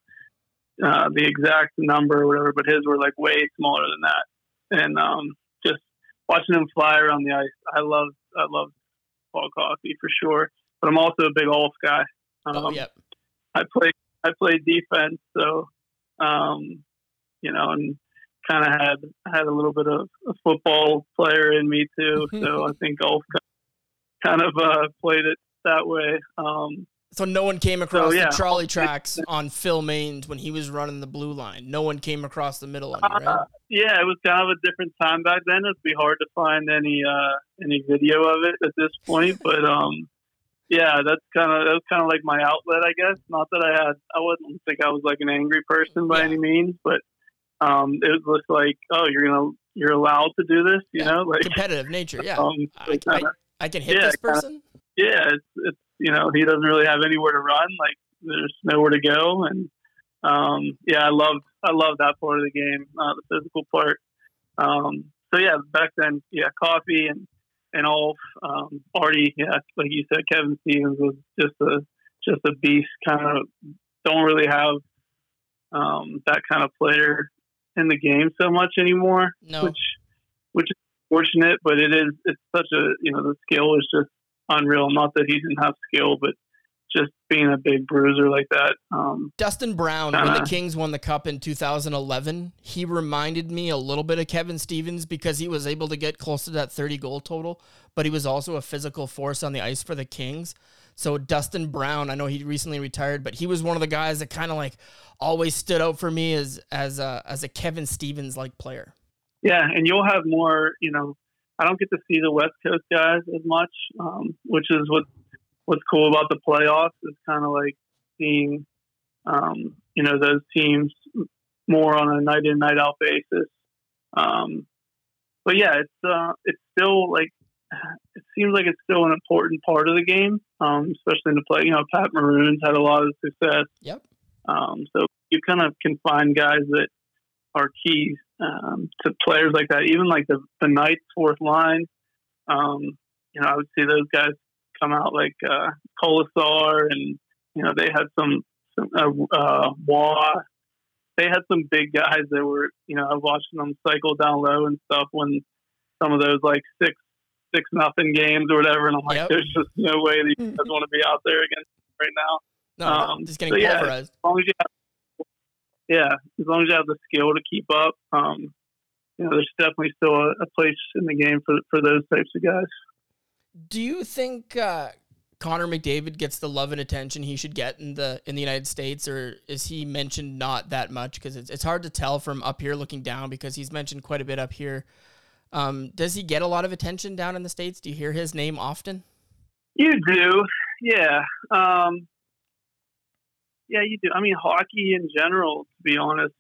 uh, the exact number or whatever, but his were like way smaller than that. And um, just watching him fly around the ice, I love I love Paul Coffey for sure. But I'm also a big Ulf guy. Um, oh, yep. I play I played defense, so um, you know, and kind of had had a little bit of a football player in me too. So I think Ulf kind of uh, played it that way. Um, So no one came across yeah. the trolley tracks on Phil Mains when he was running the blue line. No one came across the middle line, right? Uh, yeah, it was kind of a different time back then. It'd be hard to find any uh, any video of it at this point, but um, yeah, that's kind of that's kind of like my outlet, I guess. Not that I had, I wouldn't think I was like an angry person by Yeah. any means, but um, it was just like, oh, you're gonna you're allowed to do this, you Yeah. know, like Competitive nature, yeah. um, I, I, kinda- I can hit this kinda- person. yeah, it's it's you know he doesn't really have anywhere to run. Like there's nowhere to go, and um, yeah, I love I love that part of the game, uh, the physical part. Um, so yeah, back then, yeah, Coffey and and Ulf, um, Artie, yeah, like you said, Kevin Stevens was just a just a beast. Kind of don't really have um, that kind of player in the game so much anymore No. which which is fortunate, but it is it's such a you know the skill is just unreal. Not that he didn't have skill, but just being a big bruiser like that. Um, Dustin Brown, when the Kings won the cup in 2011, he reminded me a little bit of Kevin Stevens because he was able to get close to that 30 goal total, but he was also a physical force on the ice for the Kings. So Dustin Brown, I know he recently retired, but he was one of the guys that kind of like always stood out for me as as a as a Kevin Stevens like player. yeah, and you'll have more. You know, I don't get to see the West Coast guys as much, um, which is what what's cool about the playoffs is kind of like seeing um, you know those teams more on a night in night out basis. Um, but yeah, it's uh, it's still like it seems like it's still an important part of the game, um, especially in the play. You know, Pat Maroon's had a lot of success. Yep. Um, so you kind of can find guys that are keys um, to players like that. Even like the the Knights fourth line, um, you know, I would see those guys come out like uh, Kolesar, and you know they had some, some uh, uh, Waugh. They had some big guys that were, you know, I was watching them cycle down low and stuff when some of those like six six nothing games or whatever, and I'm like, Yep. there's just no way these guys want to be out there against right now No, Um, just getting so yeah, pulverized. as long as you have, yeah, as long as you have the skill to keep up, um, you know, there's definitely still a, a place in the game for for those types of guys. Do you think uh, Connor McDavid gets the love and attention he should get in the in the United States, or is he mentioned not that much? Because it's it's hard to tell from up here looking down because he's mentioned quite a bit up here. Um, does he get a lot of attention down in the states? Do you hear his name often? You do, yeah, um, yeah, you do. I mean, hockey in general, to be honest,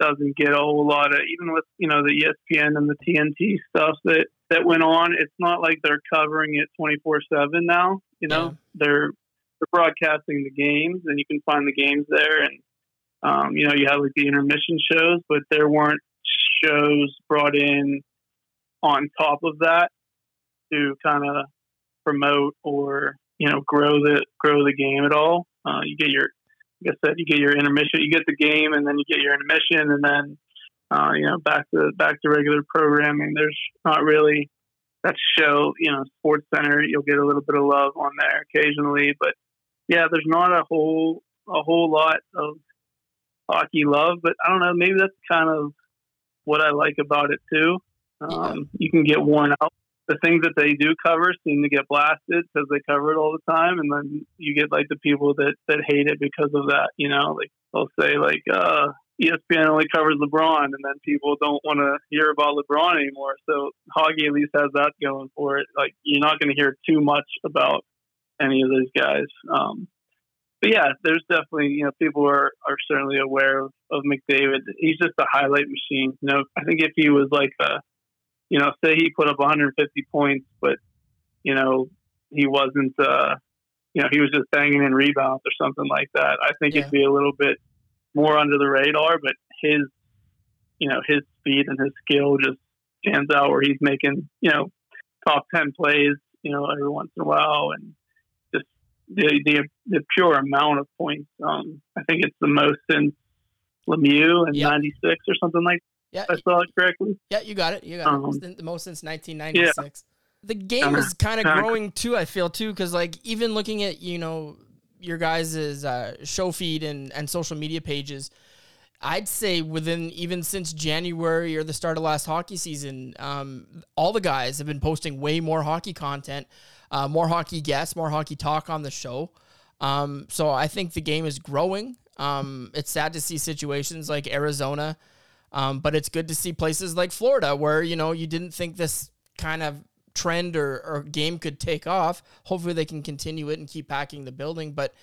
doesn't get a whole lot of even with you know the ESPN and the TNT stuff that that went on. It's not like they're covering it twenty four seven now. You know, Yeah. they're they're broadcasting the games, and you can find the games there. And um, you know, you have like the intermission shows, but there weren't shows brought in on top of that to kind of promote or you know grow the grow the game at all. Uh, you get your like I said, you get your intermission, you get the game, and then you get your intermission, and then uh, you know back to back to regular programming. There's not really that show, you know, Sports Center. You'll get a little bit of love on there occasionally, but yeah, there's not a whole a whole lot of hockey love. But I don't know, maybe that's kind of what I like about it too. Um, You can get worn out the things that they do cover seem to get blasted because they cover it all the time, and then you get like the people that that hate it because of that. You know, like they'll say like uh, ESPN only covers LeBron, and then people don't want to hear about LeBron anymore. So Hoggy at least has that going for it. Like you're not going to hear too much about any of those guys. Um, but yeah, there's definitely you know people are are certainly aware of, of McDavid. He's just a highlight machine. You know, I think if he was like a you know, say he put up 150 points, but you know he wasn't, uh, you know, he was just banging in rebounds or something like that. I think yeah. it'd be a little bit more under the radar, but his, you know, his speed and his skill just stands out where he's making, you know, top 10 plays, you know, every once in a while, and just the the, the pure amount of points. Um, I think it's the most since Lemieux in '96 or something like yeah, I it correctly. Yeah, you got it. You got um, it. The most since 1996. Yeah. The game is kind of growing too. I feel too, because like even looking at you know your guys' uh, show feed and and social media pages, I'd say within even since January or the start of last hockey season, um, all the guys have been posting way more hockey content, uh, more hockey guests, more hockey talk on the show. Um, so I think the game is growing. Um, it's sad to see situations like Arizona um, but it's good to see places like Florida where, you know, you didn't think this kind of trend or, or game could take off. Hopefully they can continue it and keep packing the building. But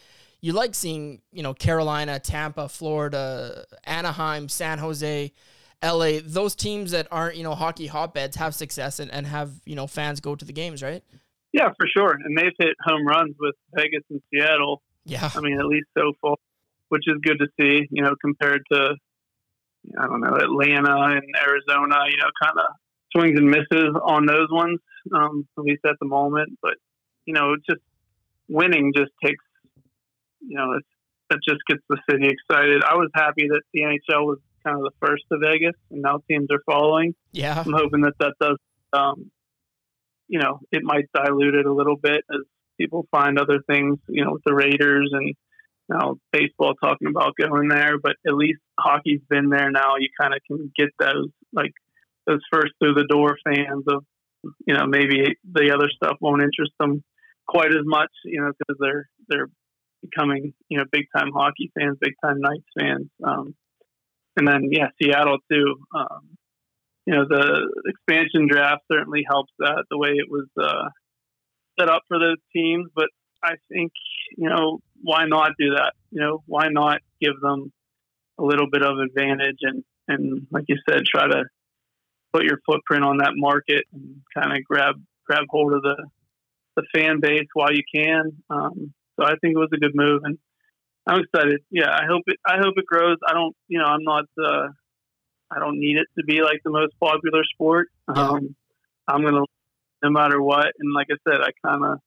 you like seeing, you know, Carolina, Tampa, Florida, Anaheim, San Jose, LA, those teams that aren't, you know, hockey hotbeds have success and, and have, you know, fans go to the games, right? Yeah, for sure. And they've hit home runs with Vegas and Seattle. Yeah. I mean, at least so far, which is good to see, you know, compared to I don't know, Atlanta and Arizona, you know, kind of swings and misses on those ones, um, at least at the moment. But, you know, just winning just takes, you know, it's, it just gets the city excited. I was happy that the NHL was kind of the first to Vegas, and now teams are following. Yeah. I'm hoping that that does, um, you know, it might dilute it a little bit as people find other things, you know, with the Raiders and now baseball talking about going there, but at least hockey's been there now. You kind of can get those like those first through the door fans of you know maybe the other stuff won't interest them quite as much, you know, because they're they're becoming you know big time hockey fans, big time Knights fans, um, and then yeah, Seattle too. Um, you know, the expansion draft certainly helps that the way it was uh, set up for those teams, but I think you know why not do that? You know, why not give them a little bit of advantage and and like you said, try to put your footprint on that market and kind of grab grab hold of the the fan base while you can. Um, so I think it was a good move, and I'm excited. Yeah, I hope it. I hope it grows. I don't. You know, I'm not. Uh, I don't need it to be like the most popular sport. Um, I'm gonna, no matter what. And like I said, I kind of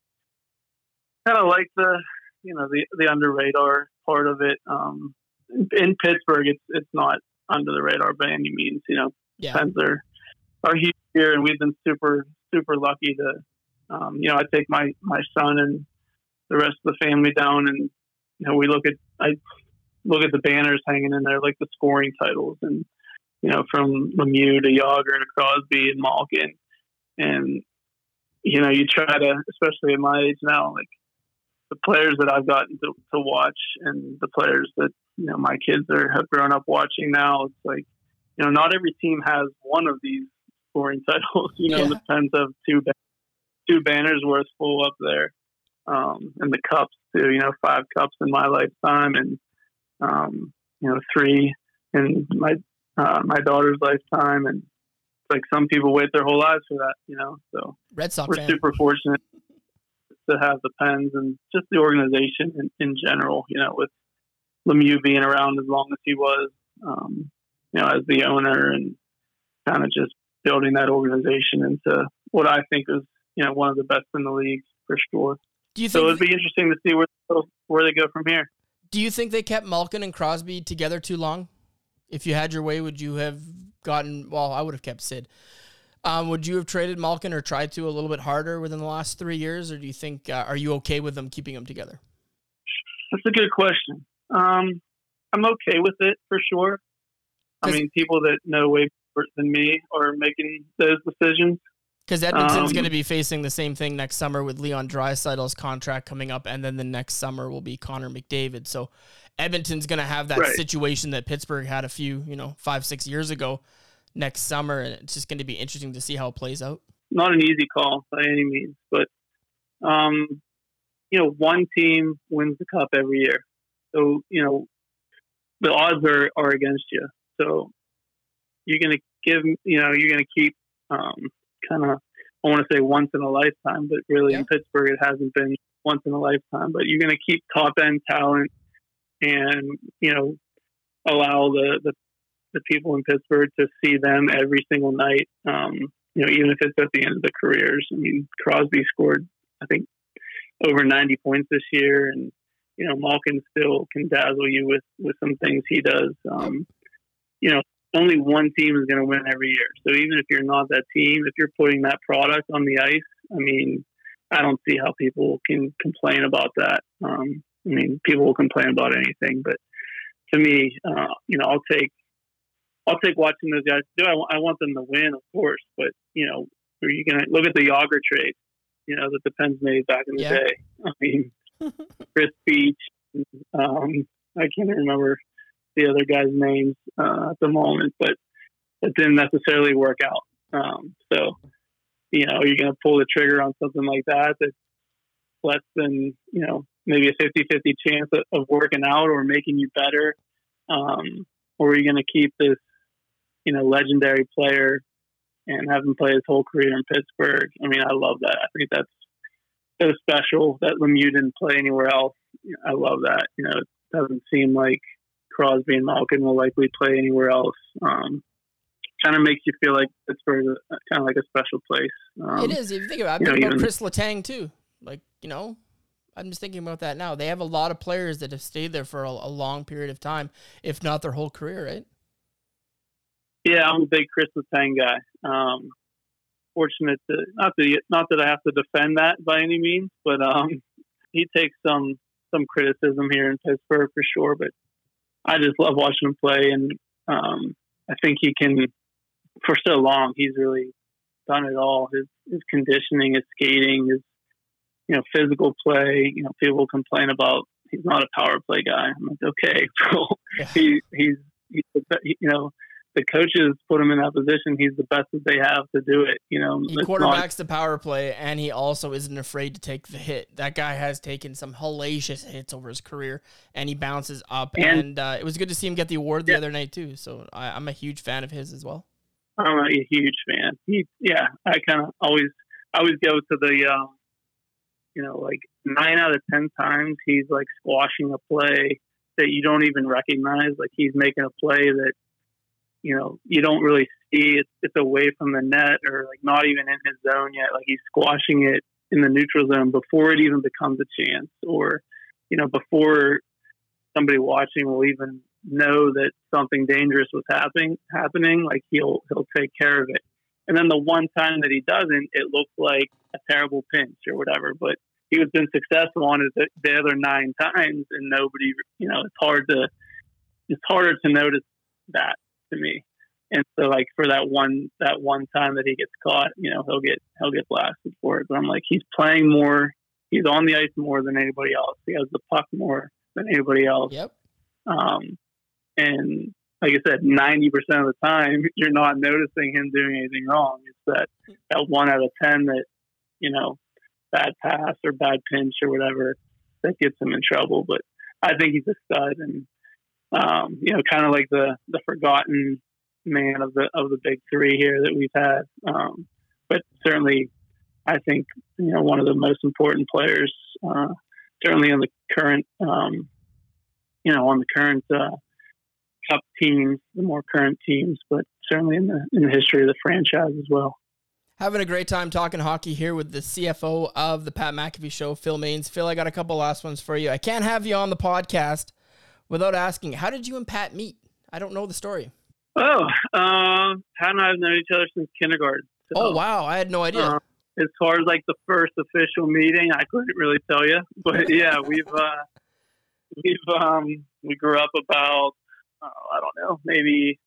kind of like the you know the the under radar part of it. Um, in Pittsburgh, it's it's not under the radar by any means. You know, yeah. fans are are huge here, and we've been super super lucky to. Um, you know, I take my my son and the rest of the family down, and you know, we look at I look at the banners hanging in there, like the scoring titles, and you know, from Lemieux to Jagr to Crosby and Malkin, and you know, you try to, especially at my age now, like the players that I've gotten to, to watch and the players that you know my kids are have grown up watching now. It's like you know not every team has one of these scoring titles. You know, yeah. the Pens have two two banners worth full up there, um, and the cups too. You know, five cups in my lifetime, and um, you know three in my uh, my daughter's lifetime, and like some people wait their whole lives for that. You know, so Red Sox we're fan. super fortunate to have the Pens and just the organization in, in general. You know, with Lemieux being around as long as he was, um, you know, as the owner and kind of just building that organization into what I think is, you know, one of the best in the league for sure. Do you think so it'd be interesting to see where where they go from here. Do you think they kept Malkin and Crosby together too long? If you had your way, would you have gotten? Well, I would have kept Sid. Um, would you have traded Malkin or tried to a little bit harder within the last three years, or do you think uh, are you okay with them keeping them together? That's a good question. Um, I'm okay with it for sure. I mean, people that know way more than me are making those decisions. Because Edmonton's Um, going to be facing the same thing next summer with Leon Draisaitl's contract coming up, and then the next summer will be Connor McDavid. So Edmonton's going to have that Right. situation that Pittsburgh had a few, you know, five six years ago next summer, and it's just going to be interesting to see how it plays out. not an easy call by any means, but um, you know, one team wins the cup every year, so you know the odds are are against you. So you're gonna give, you know, you're gonna keep um, kind of. I want to say once in a lifetime, but really Yeah. in Pittsburgh it hasn't been once in a lifetime. But you're gonna keep top end talent, and you know, allow the the the people in Pittsburgh to see them every single night. Um, you know, even if it's at the end of their careers. I mean, Crosby scored, I think, over 90 points this year, and you know, Malkin still can dazzle you with with some things he does. Um, you know, only one team is going to win every year. So even if you're not that team, if you're putting that product on the ice, I mean, I don't see how people can complain about that. Um, I mean, people will complain about anything, but to me, uh, you know, I'll take I'll take watching those guys do. I, wa- I want them to win, of course, but you know, are you gonna look at the Jagr trade? You know, that the Pens made back in the Yeah. day. I mean, Kris Beech. Um, I can't remember the other guys' names uh, at the moment, but it didn't necessarily work out. Um, so, you know, you're going to pull the trigger on something like that that's less than, you know, maybe a 50 50 chance of, of working out or making you better? Um, or are you going to keep this, you know, legendary player and have him play his whole career in Pittsburgh? I mean, I love that. I think that's so special that Lemieux didn't play anywhere else. I love that. You know, it doesn't seem like Crosby and Malkin will likely play anywhere else. Um, kind of makes you feel like Pittsburgh is kind of like a special place. Um, it is. If you think about it, I'm you know, about even- Chris Letang too. Like, you know, I'm just thinking about that now. They have a lot of players that have stayed there for a, a long period of time, if not their whole career, right? Yeah, I'm a big Chris Letang guy. Um, fortunate to not that not that I have to defend that by any means, but um, he takes some some criticism here in Pittsburgh for sure. But I just love watching him play, and um, I think he can. For so long, he's really done it all. His his conditioning, his skating, his you know physical play. You know, people complain about he's not a power play guy. I'm like, okay. Yeah. He he's, he's you know the coaches put him in that position. He's the best that they have to do it. You know, He It's not- quarterbacks the power play, and he also isn't afraid to take the hit. That guy has taken some hellacious hits over his career, and he bounces up. And, And- uh, it was good to see him get the award the Yeah. other night too. So I, I'm a huge fan of his as well. I'm a huge fan. He, yeah, I kind of always, I always go to the, um, you know, like nine out of ten times he's like squashing a play that you don't even recognize. Like he's making a play that, you know, you don't really see. It's, it's away from the net or like not even in his zone yet. Like he's squashing it in the neutral zone before it even becomes a chance, or you know, before somebody watching will even know that something dangerous was happening happening like he'll he'll take care of it and then the one time that he doesn't it looks like a terrible pinch or whatever but he was been successful on it the, the other nine times and nobody you know it's hard to it's harder to notice that to me and so like for that one that one time that he gets caught you know he'll get he'll get blasted for it but i'm like he's playing more he's on the ice more than anybody else he has the puck more than anybody else Yep. um, and like I said, ninety percent of the time you're not noticing him doing anything wrong. It's that that one out of ten that you know bad pass or bad pinch or whatever that gets him in trouble. But I think he's a stud, and um, you know, kind of like the the forgotten man of the of the big three here that we've had. Um, but certainly, I think you know one of the most important players, uh, certainly in the current, um, you know, on the current uh, cup teams, the more current teams, but certainly in the in the history of the franchise as well. Having a great time talking hockey here with the CFO of the Pat McAfee Show, Phil Mains. Phil, I got a couple last ones for you. I can't have you on the podcast without asking, how did you and Pat meet? I don't know the story. Oh, um, Pat and I have known each other since kindergarten. So, Oh wow, I had no idea. uh, as far as like the first official meeting, I couldn't really tell you, but yeah, we've uh, we've um, we grew up about uh, I don't know maybe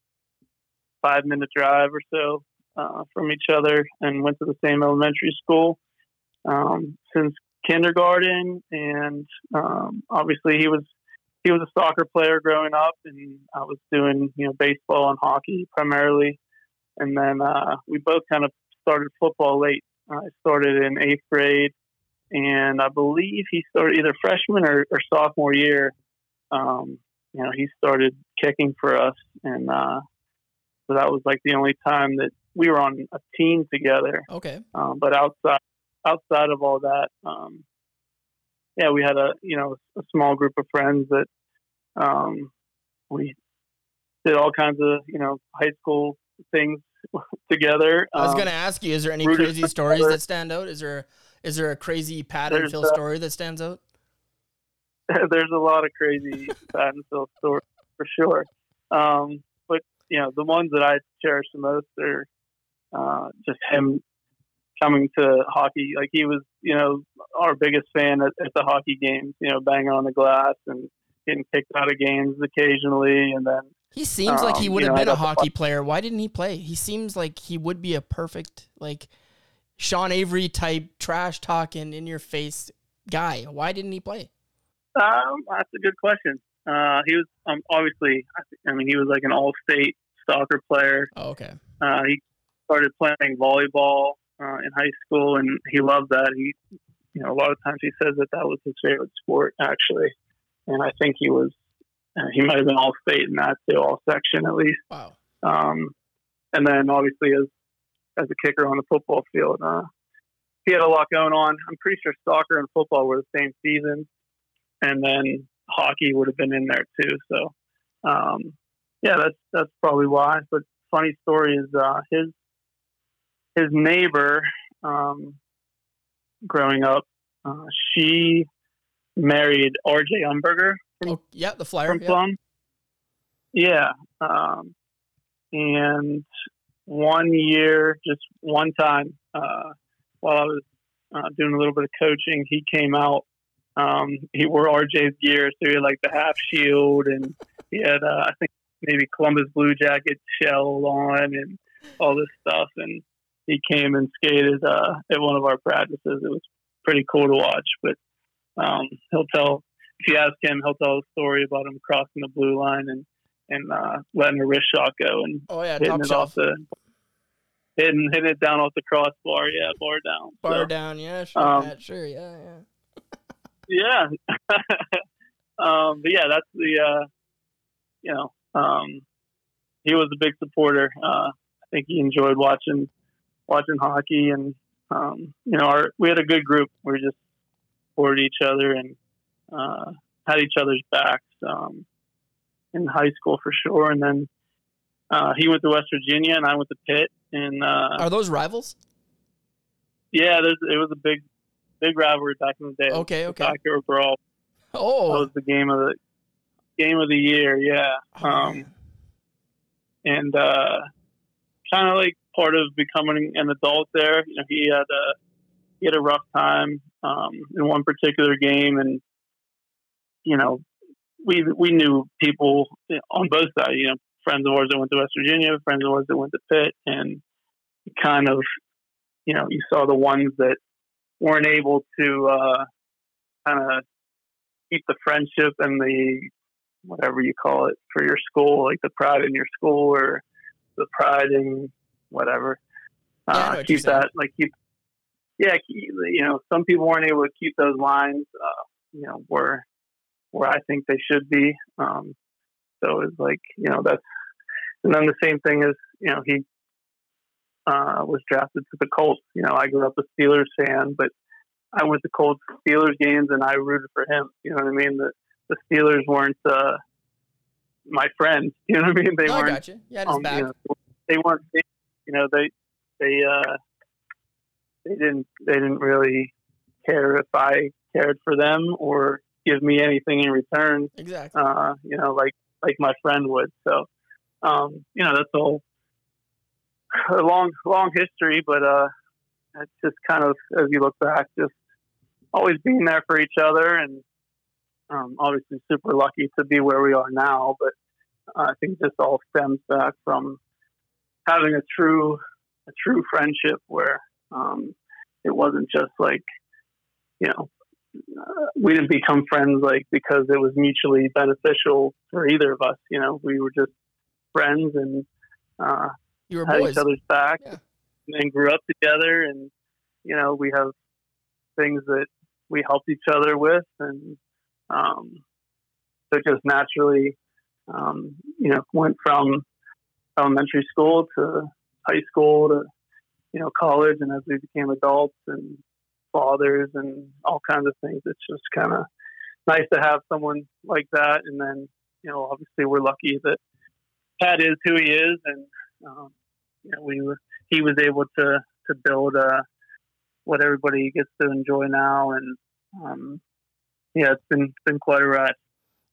five minute drive or so uh, from each other and went to the same elementary school um, since kindergarten. And um, obviously, he was he was a soccer player growing up, and I was doing you know baseball and hockey primarily. And then uh, we both kind of started football late. I started in eighth grade, and I believe he started either freshman or, or sophomore year. Um, you know, he started kicking for us, and uh, so that was like the only time that we were on a team together. Okay. Um, but outside outside of all that, um, yeah, we had a you know a small group of friends that um, we did all kinds of you know high school things together. I was Um, gonna ask you, is there any crazy stories that stand out? Is there is there a crazy Pat and Phil uh, story that stands out? there's a lot of crazy Pat and Phil stories for sure. Um, but you know, the ones that I cherish the most are uh, just him coming to hockey. Like he was, you know, our biggest fan at, at the hockey games. You know, banging on the glass and getting kicked out of games occasionally, and then He seems like he um, would have know, been a hockey player. Why didn't he play? He seems like he would be a perfect like Sean Avery type trash talking in your face guy. Why didn't he play? Um, that's a good question. Uh, he was um, obviously, I I mean, he was like an all-state soccer player. Oh, okay. Uh, he started playing volleyball uh, in high school, and he loved that. He, you know, a lot of times he says that that was his favorite sport, actually. And I think he was, uh, he might have been all-state in that too, all section at least. Wow. Um, and then obviously as as a kicker on the football field, uh, he had a lot going on. I'm pretty sure soccer and football were the same season, and then hockey would have been in there too. So, um, yeah, that's that's probably why. But funny story is uh, his his neighbor um, growing up, uh, she married R.J. Umberger Oh, yeah, the flyer. from Yeah. Plum. Yeah. Um, and one year, just one time, uh, while I was uh, doing a little bit of coaching, he came out. Um, he wore RJ's gear, so he had like the half shield, and he had, uh, I think, maybe Columbus Blue Jacket shell on, and all this stuff. And he came and skated uh, at one of our practices. It was pretty cool to watch. But um, he'll tell if you ask him, he'll tell a story about him crossing the blue line and and uh, letting a wrist shot go and Oh yeah, hitting it shelf. off the hitting hitting it down off the crossbar. Yeah, bar down. Bar So, down. Yeah, sure, um, sure. Yeah, yeah. Yeah. um, but yeah, that's the uh, you know um, he was a big supporter. Uh, I think he enjoyed watching watching hockey and um, you know our we had a good group. We just supported each other and uh, had each other's backs um, in high school for sure. And then uh, he went to West Virginia and I went to Pitt. And uh, Are those rivals? yeah, there's, it was a big big rivalry back in the day. Okay, okay. Soccer brawl. That Oh, was the game of the game of the year. Yeah. Oh, Um, and uh, kind of like part of becoming an adult there. You know, he had a he had a rough time um, in one particular game, and you know, we we knew people on both sides. You know, friends of ours that went to West Virginia, friends of ours that went to Pitt, and kind of, you know, you saw the ones that weren't able to uh, kind of keep the friendship and the whatever you call it for your school, like the pride in your school or the pride in whatever. Yeah, Uh, what keep that, like keep, yeah, you know, some people weren't able to keep those lines, uh, you know, where where I think they should be. Um, so it's like, you know, that's, and then the same thing is, you know, he uh, was drafted to the Colts. You know, I grew up a Steelers fan, but I went to Colts Steelers games and I rooted for him. You know what I mean? The the Steelers weren't uh, my friends. You know what I mean? They No, weren't. got you. Yeah, um, back. you know, they weren't. You know, they they uh, they didn't they didn't really care if I cared for them or give me anything in return. exactly. Uh, you know, like like my friend would. So, um, you know, that's all a long long history, but uh, it's just kind of as you look back, just always being there for each other, and um, obviously super lucky to be where we are now. But I think this all stems back from having a true a true friendship where um, it wasn't just like you know uh, we didn't become friends like because it was mutually beneficial for either of us. You know, we were just friends and uh, You were had boys. each other's back Yeah. and grew up together. And you know, we have things that we helped each other with, and um, so just naturally, um, you know, went from elementary school to high school to you know college, and as we became adults and fathers and all kinds of things, it's just kind of nice to have someone like that. And then you know, obviously, we're lucky that Pat is who he is, and um, you know, we were he was able to to build uh, what everybody gets to enjoy now, and um, yeah, it's been been quite a ride.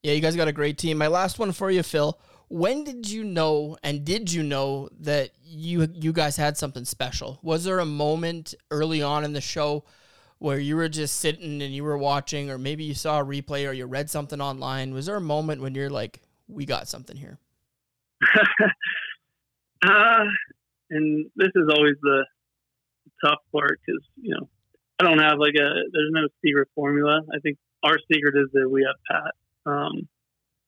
Yeah, you guys got a great team. My last one for you, Phil. When did you know and did you know that you you guys had something special? Was there a moment early on in the show where you were just sitting and you were watching or maybe you saw a replay or you read something online? Was there a moment when you're like, we got something here? uh, and this is always the tough part because you know I don't have like a there's no secret formula. I think our secret is that we have Pat. Um,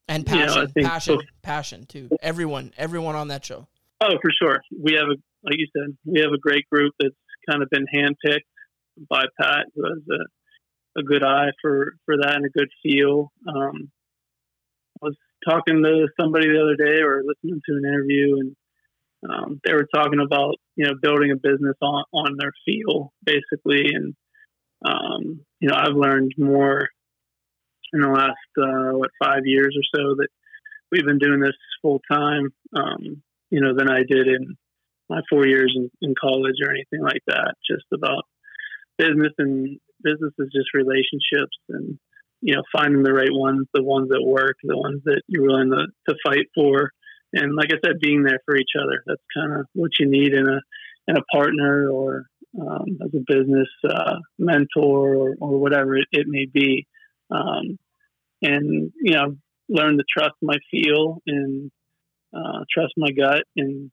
And Yeah, I passion, passion, so. passion too. Everyone, everyone on that show. Oh, for sure. We have a, like you said, we have a great group that's kind of been handpicked by Pat, who has a, a good eye for, for that and a good feel. Um, I was talking to somebody the other day or listening to an interview and um, they were talking about, you know, building a business on, on their feel basically. And, um, you know, I've learned more in the last, uh, what, five years or so that we've been doing this full time. Um, you know, than I did in my four years in, in college or anything like that. Just about business and business is just relationships and, you know, finding the right ones, the ones that work, the ones that you're willing to, to fight for. And like I said, being there for each other, that's kind of what you need in a, in a partner or um, as a business uh, mentor or, or whatever it, it may be. Um, and, you know, learn to trust my feel and uh, trust my gut. And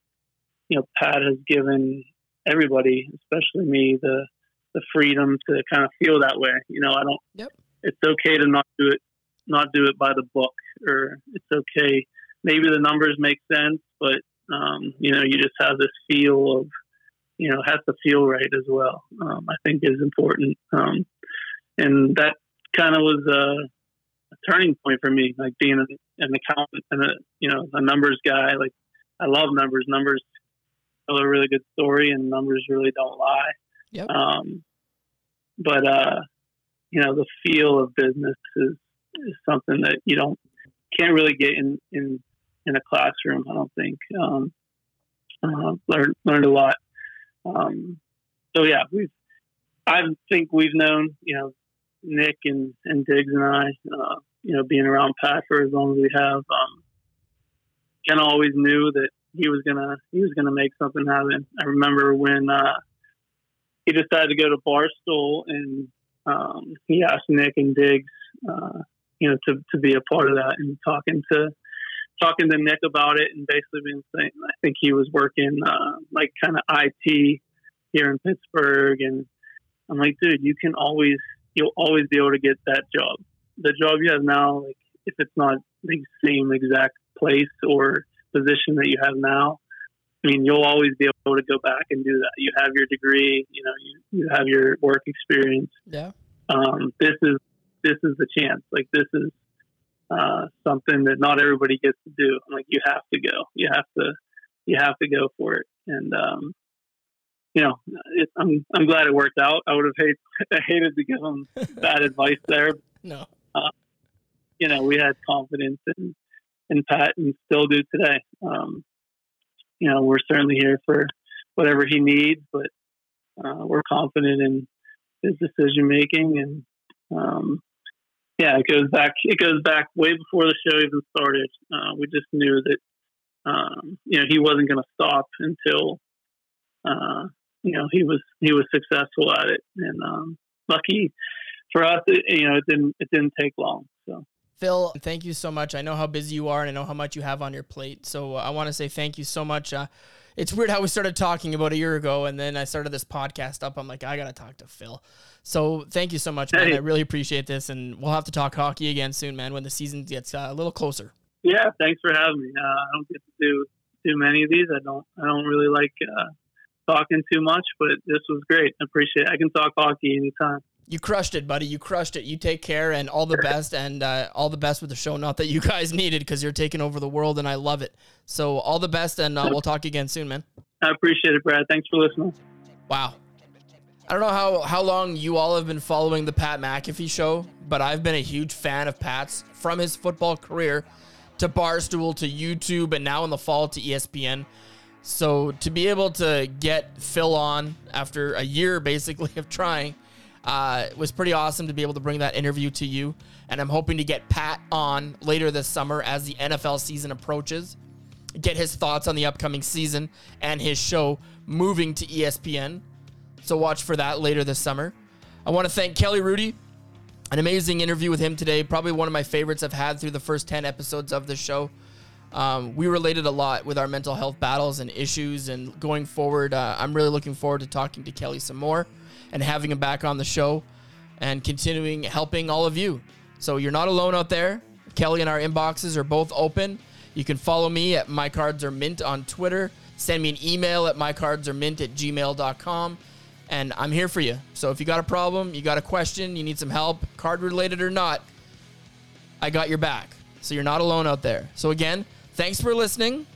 you know, Pat has given everybody, especially me, the the freedom to kind of feel that way. You know, I don't. Yep. It's okay to not do it, not do it by the book, or it's okay. Maybe the numbers make sense, but um, you know, you just have this feel of, you know, has to feel right as well. Um, I think is important, um, and that kind of was a, a turning point for me, like being an, an accountant and a you know a numbers guy. Like I love numbers. Numbers tell a really good story, and numbers really don't lie. Yep. Um, but uh, you know, the feel of business is, is something that you don't can't really get in in in a classroom. I don't think. Um, uh, learned learned a lot. Um, so yeah, we've I think we've known you know Nick and and Diggs and I uh, you know being around Pat for as long as we have. Um, Ken always knew that he was gonna he was gonna make something happen. I remember when uh, he decided to go to Barstool and um, he asked Nick and Diggs, uh, you know, to, to be a part of that and talking to talking to Nick about it and basically being saying I think he was working uh, like kind of IT here in Pittsburgh and I'm like, dude, you can always you'll always be able to get that job. The job you have now, like if it's not the same exact place or position that you have now, I mean, you'll always be able to go back and do that. You have your degree, you know, you, you have your work experience. Yeah. Um, this is this is the chance. Like this is uh, something that not everybody gets to do. Like you have to go. You have to you have to go for it. And um, you know, it, I'm I'm glad it worked out. I would have hate, hated to give him bad advice there. No. You know, we had confidence in in Pat and still do today. Um, you know, we're certainly here for whatever he needs, but uh, we're confident in his decision making and um, yeah, it goes back. It goes back way before the show even started. Uh, we just knew that um, you know he wasn't going to stop until uh, you know he was he was successful at it, and um, lucky for us, it, you know, it didn't it didn't take long. So Phil, thank you so much. I know how busy you are and I know how much you have on your plate. So uh, I want to say thank you so much. Uh, it's weird how we started talking about a year ago and then I started this podcast up. I'm like, I got to talk to Phil. So thank you so much, man. Hey. I really appreciate this. And we'll have to talk hockey again soon, man, when the season gets uh, a little closer. Yeah, thanks for having me. Uh, I don't get to do too many of these. I don't. I don't really like uh, talking too much, but this was great. I appreciate. it. I can talk hockey anytime. You crushed it, buddy. You crushed it. You take care and all the best and uh, all the best with the show. Not that you guys needed because you're taking over the world and I love it. So all the best and uh, we'll talk again soon, man. I appreciate it, Brad. Thanks for listening. Wow. I don't know how, how long you all have been following the Pat McAfee show, but I've been a huge fan of Pat's from his football career to Barstool to YouTube and now in the fall to ESPN. So to be able to get Phil on after a year basically of trying uh, was pretty awesome to be able to bring that interview to you. And I'm hoping to get Pat on later this summer as the NFL season approaches get his thoughts on the upcoming season and his show moving to ESPN. So watch for that later this summer. I want to thank Kelly Hrudey. An amazing interview with him today. Probably one of my favorites I've had through the first 10 episodes of the show. Um, we related a lot with our mental health battles and issues. And going forward, uh, I'm really looking forward to talking to Kelly some more and having him back on the show and continuing helping all of you. So you're not alone out there. Kelly and our inboxes are both open. You can follow me at mycardsaremint on Twitter. Send me an email at mycardsaremint at gmail.com. And I'm here for you. So if you got a problem, you got a question, you need some help, card related or not, I got your back. So you're not alone out there. So again, thanks for listening.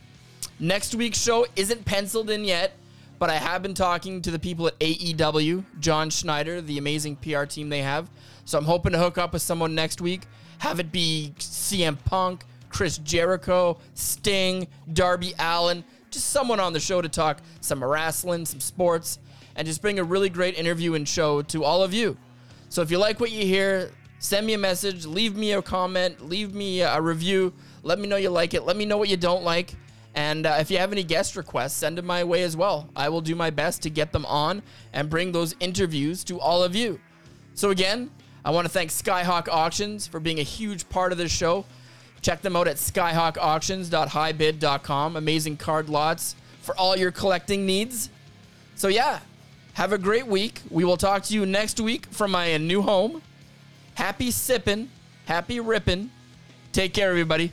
Next week's show isn't penciled in yet, but I have been talking to the people at AEW, John Schneider, the amazing PR team they have. So I'm hoping to hook up with someone next week. Have it be CM Punk, Chris Jericho, Sting, Darby Allin, just someone on the show to talk some wrestling, some sports, and just bring a really great interview and show to all of you. So if you like what you hear, send me a message, leave me a comment, leave me a review. Let me know you like it. Let me know what you don't like. And uh, if you have any guest requests, send them my way as well. I will do my best to get them on and bring those interviews to all of you. So again, I want to thank Skyhawk Auctions for being a huge part of this show. Check them out at skyhawkauctions.hibid.com. Amazing card lots for all your collecting needs. So yeah, have a great week. We will talk to you next week from my new home. Happy sipping, happy ripping. Take care, everybody.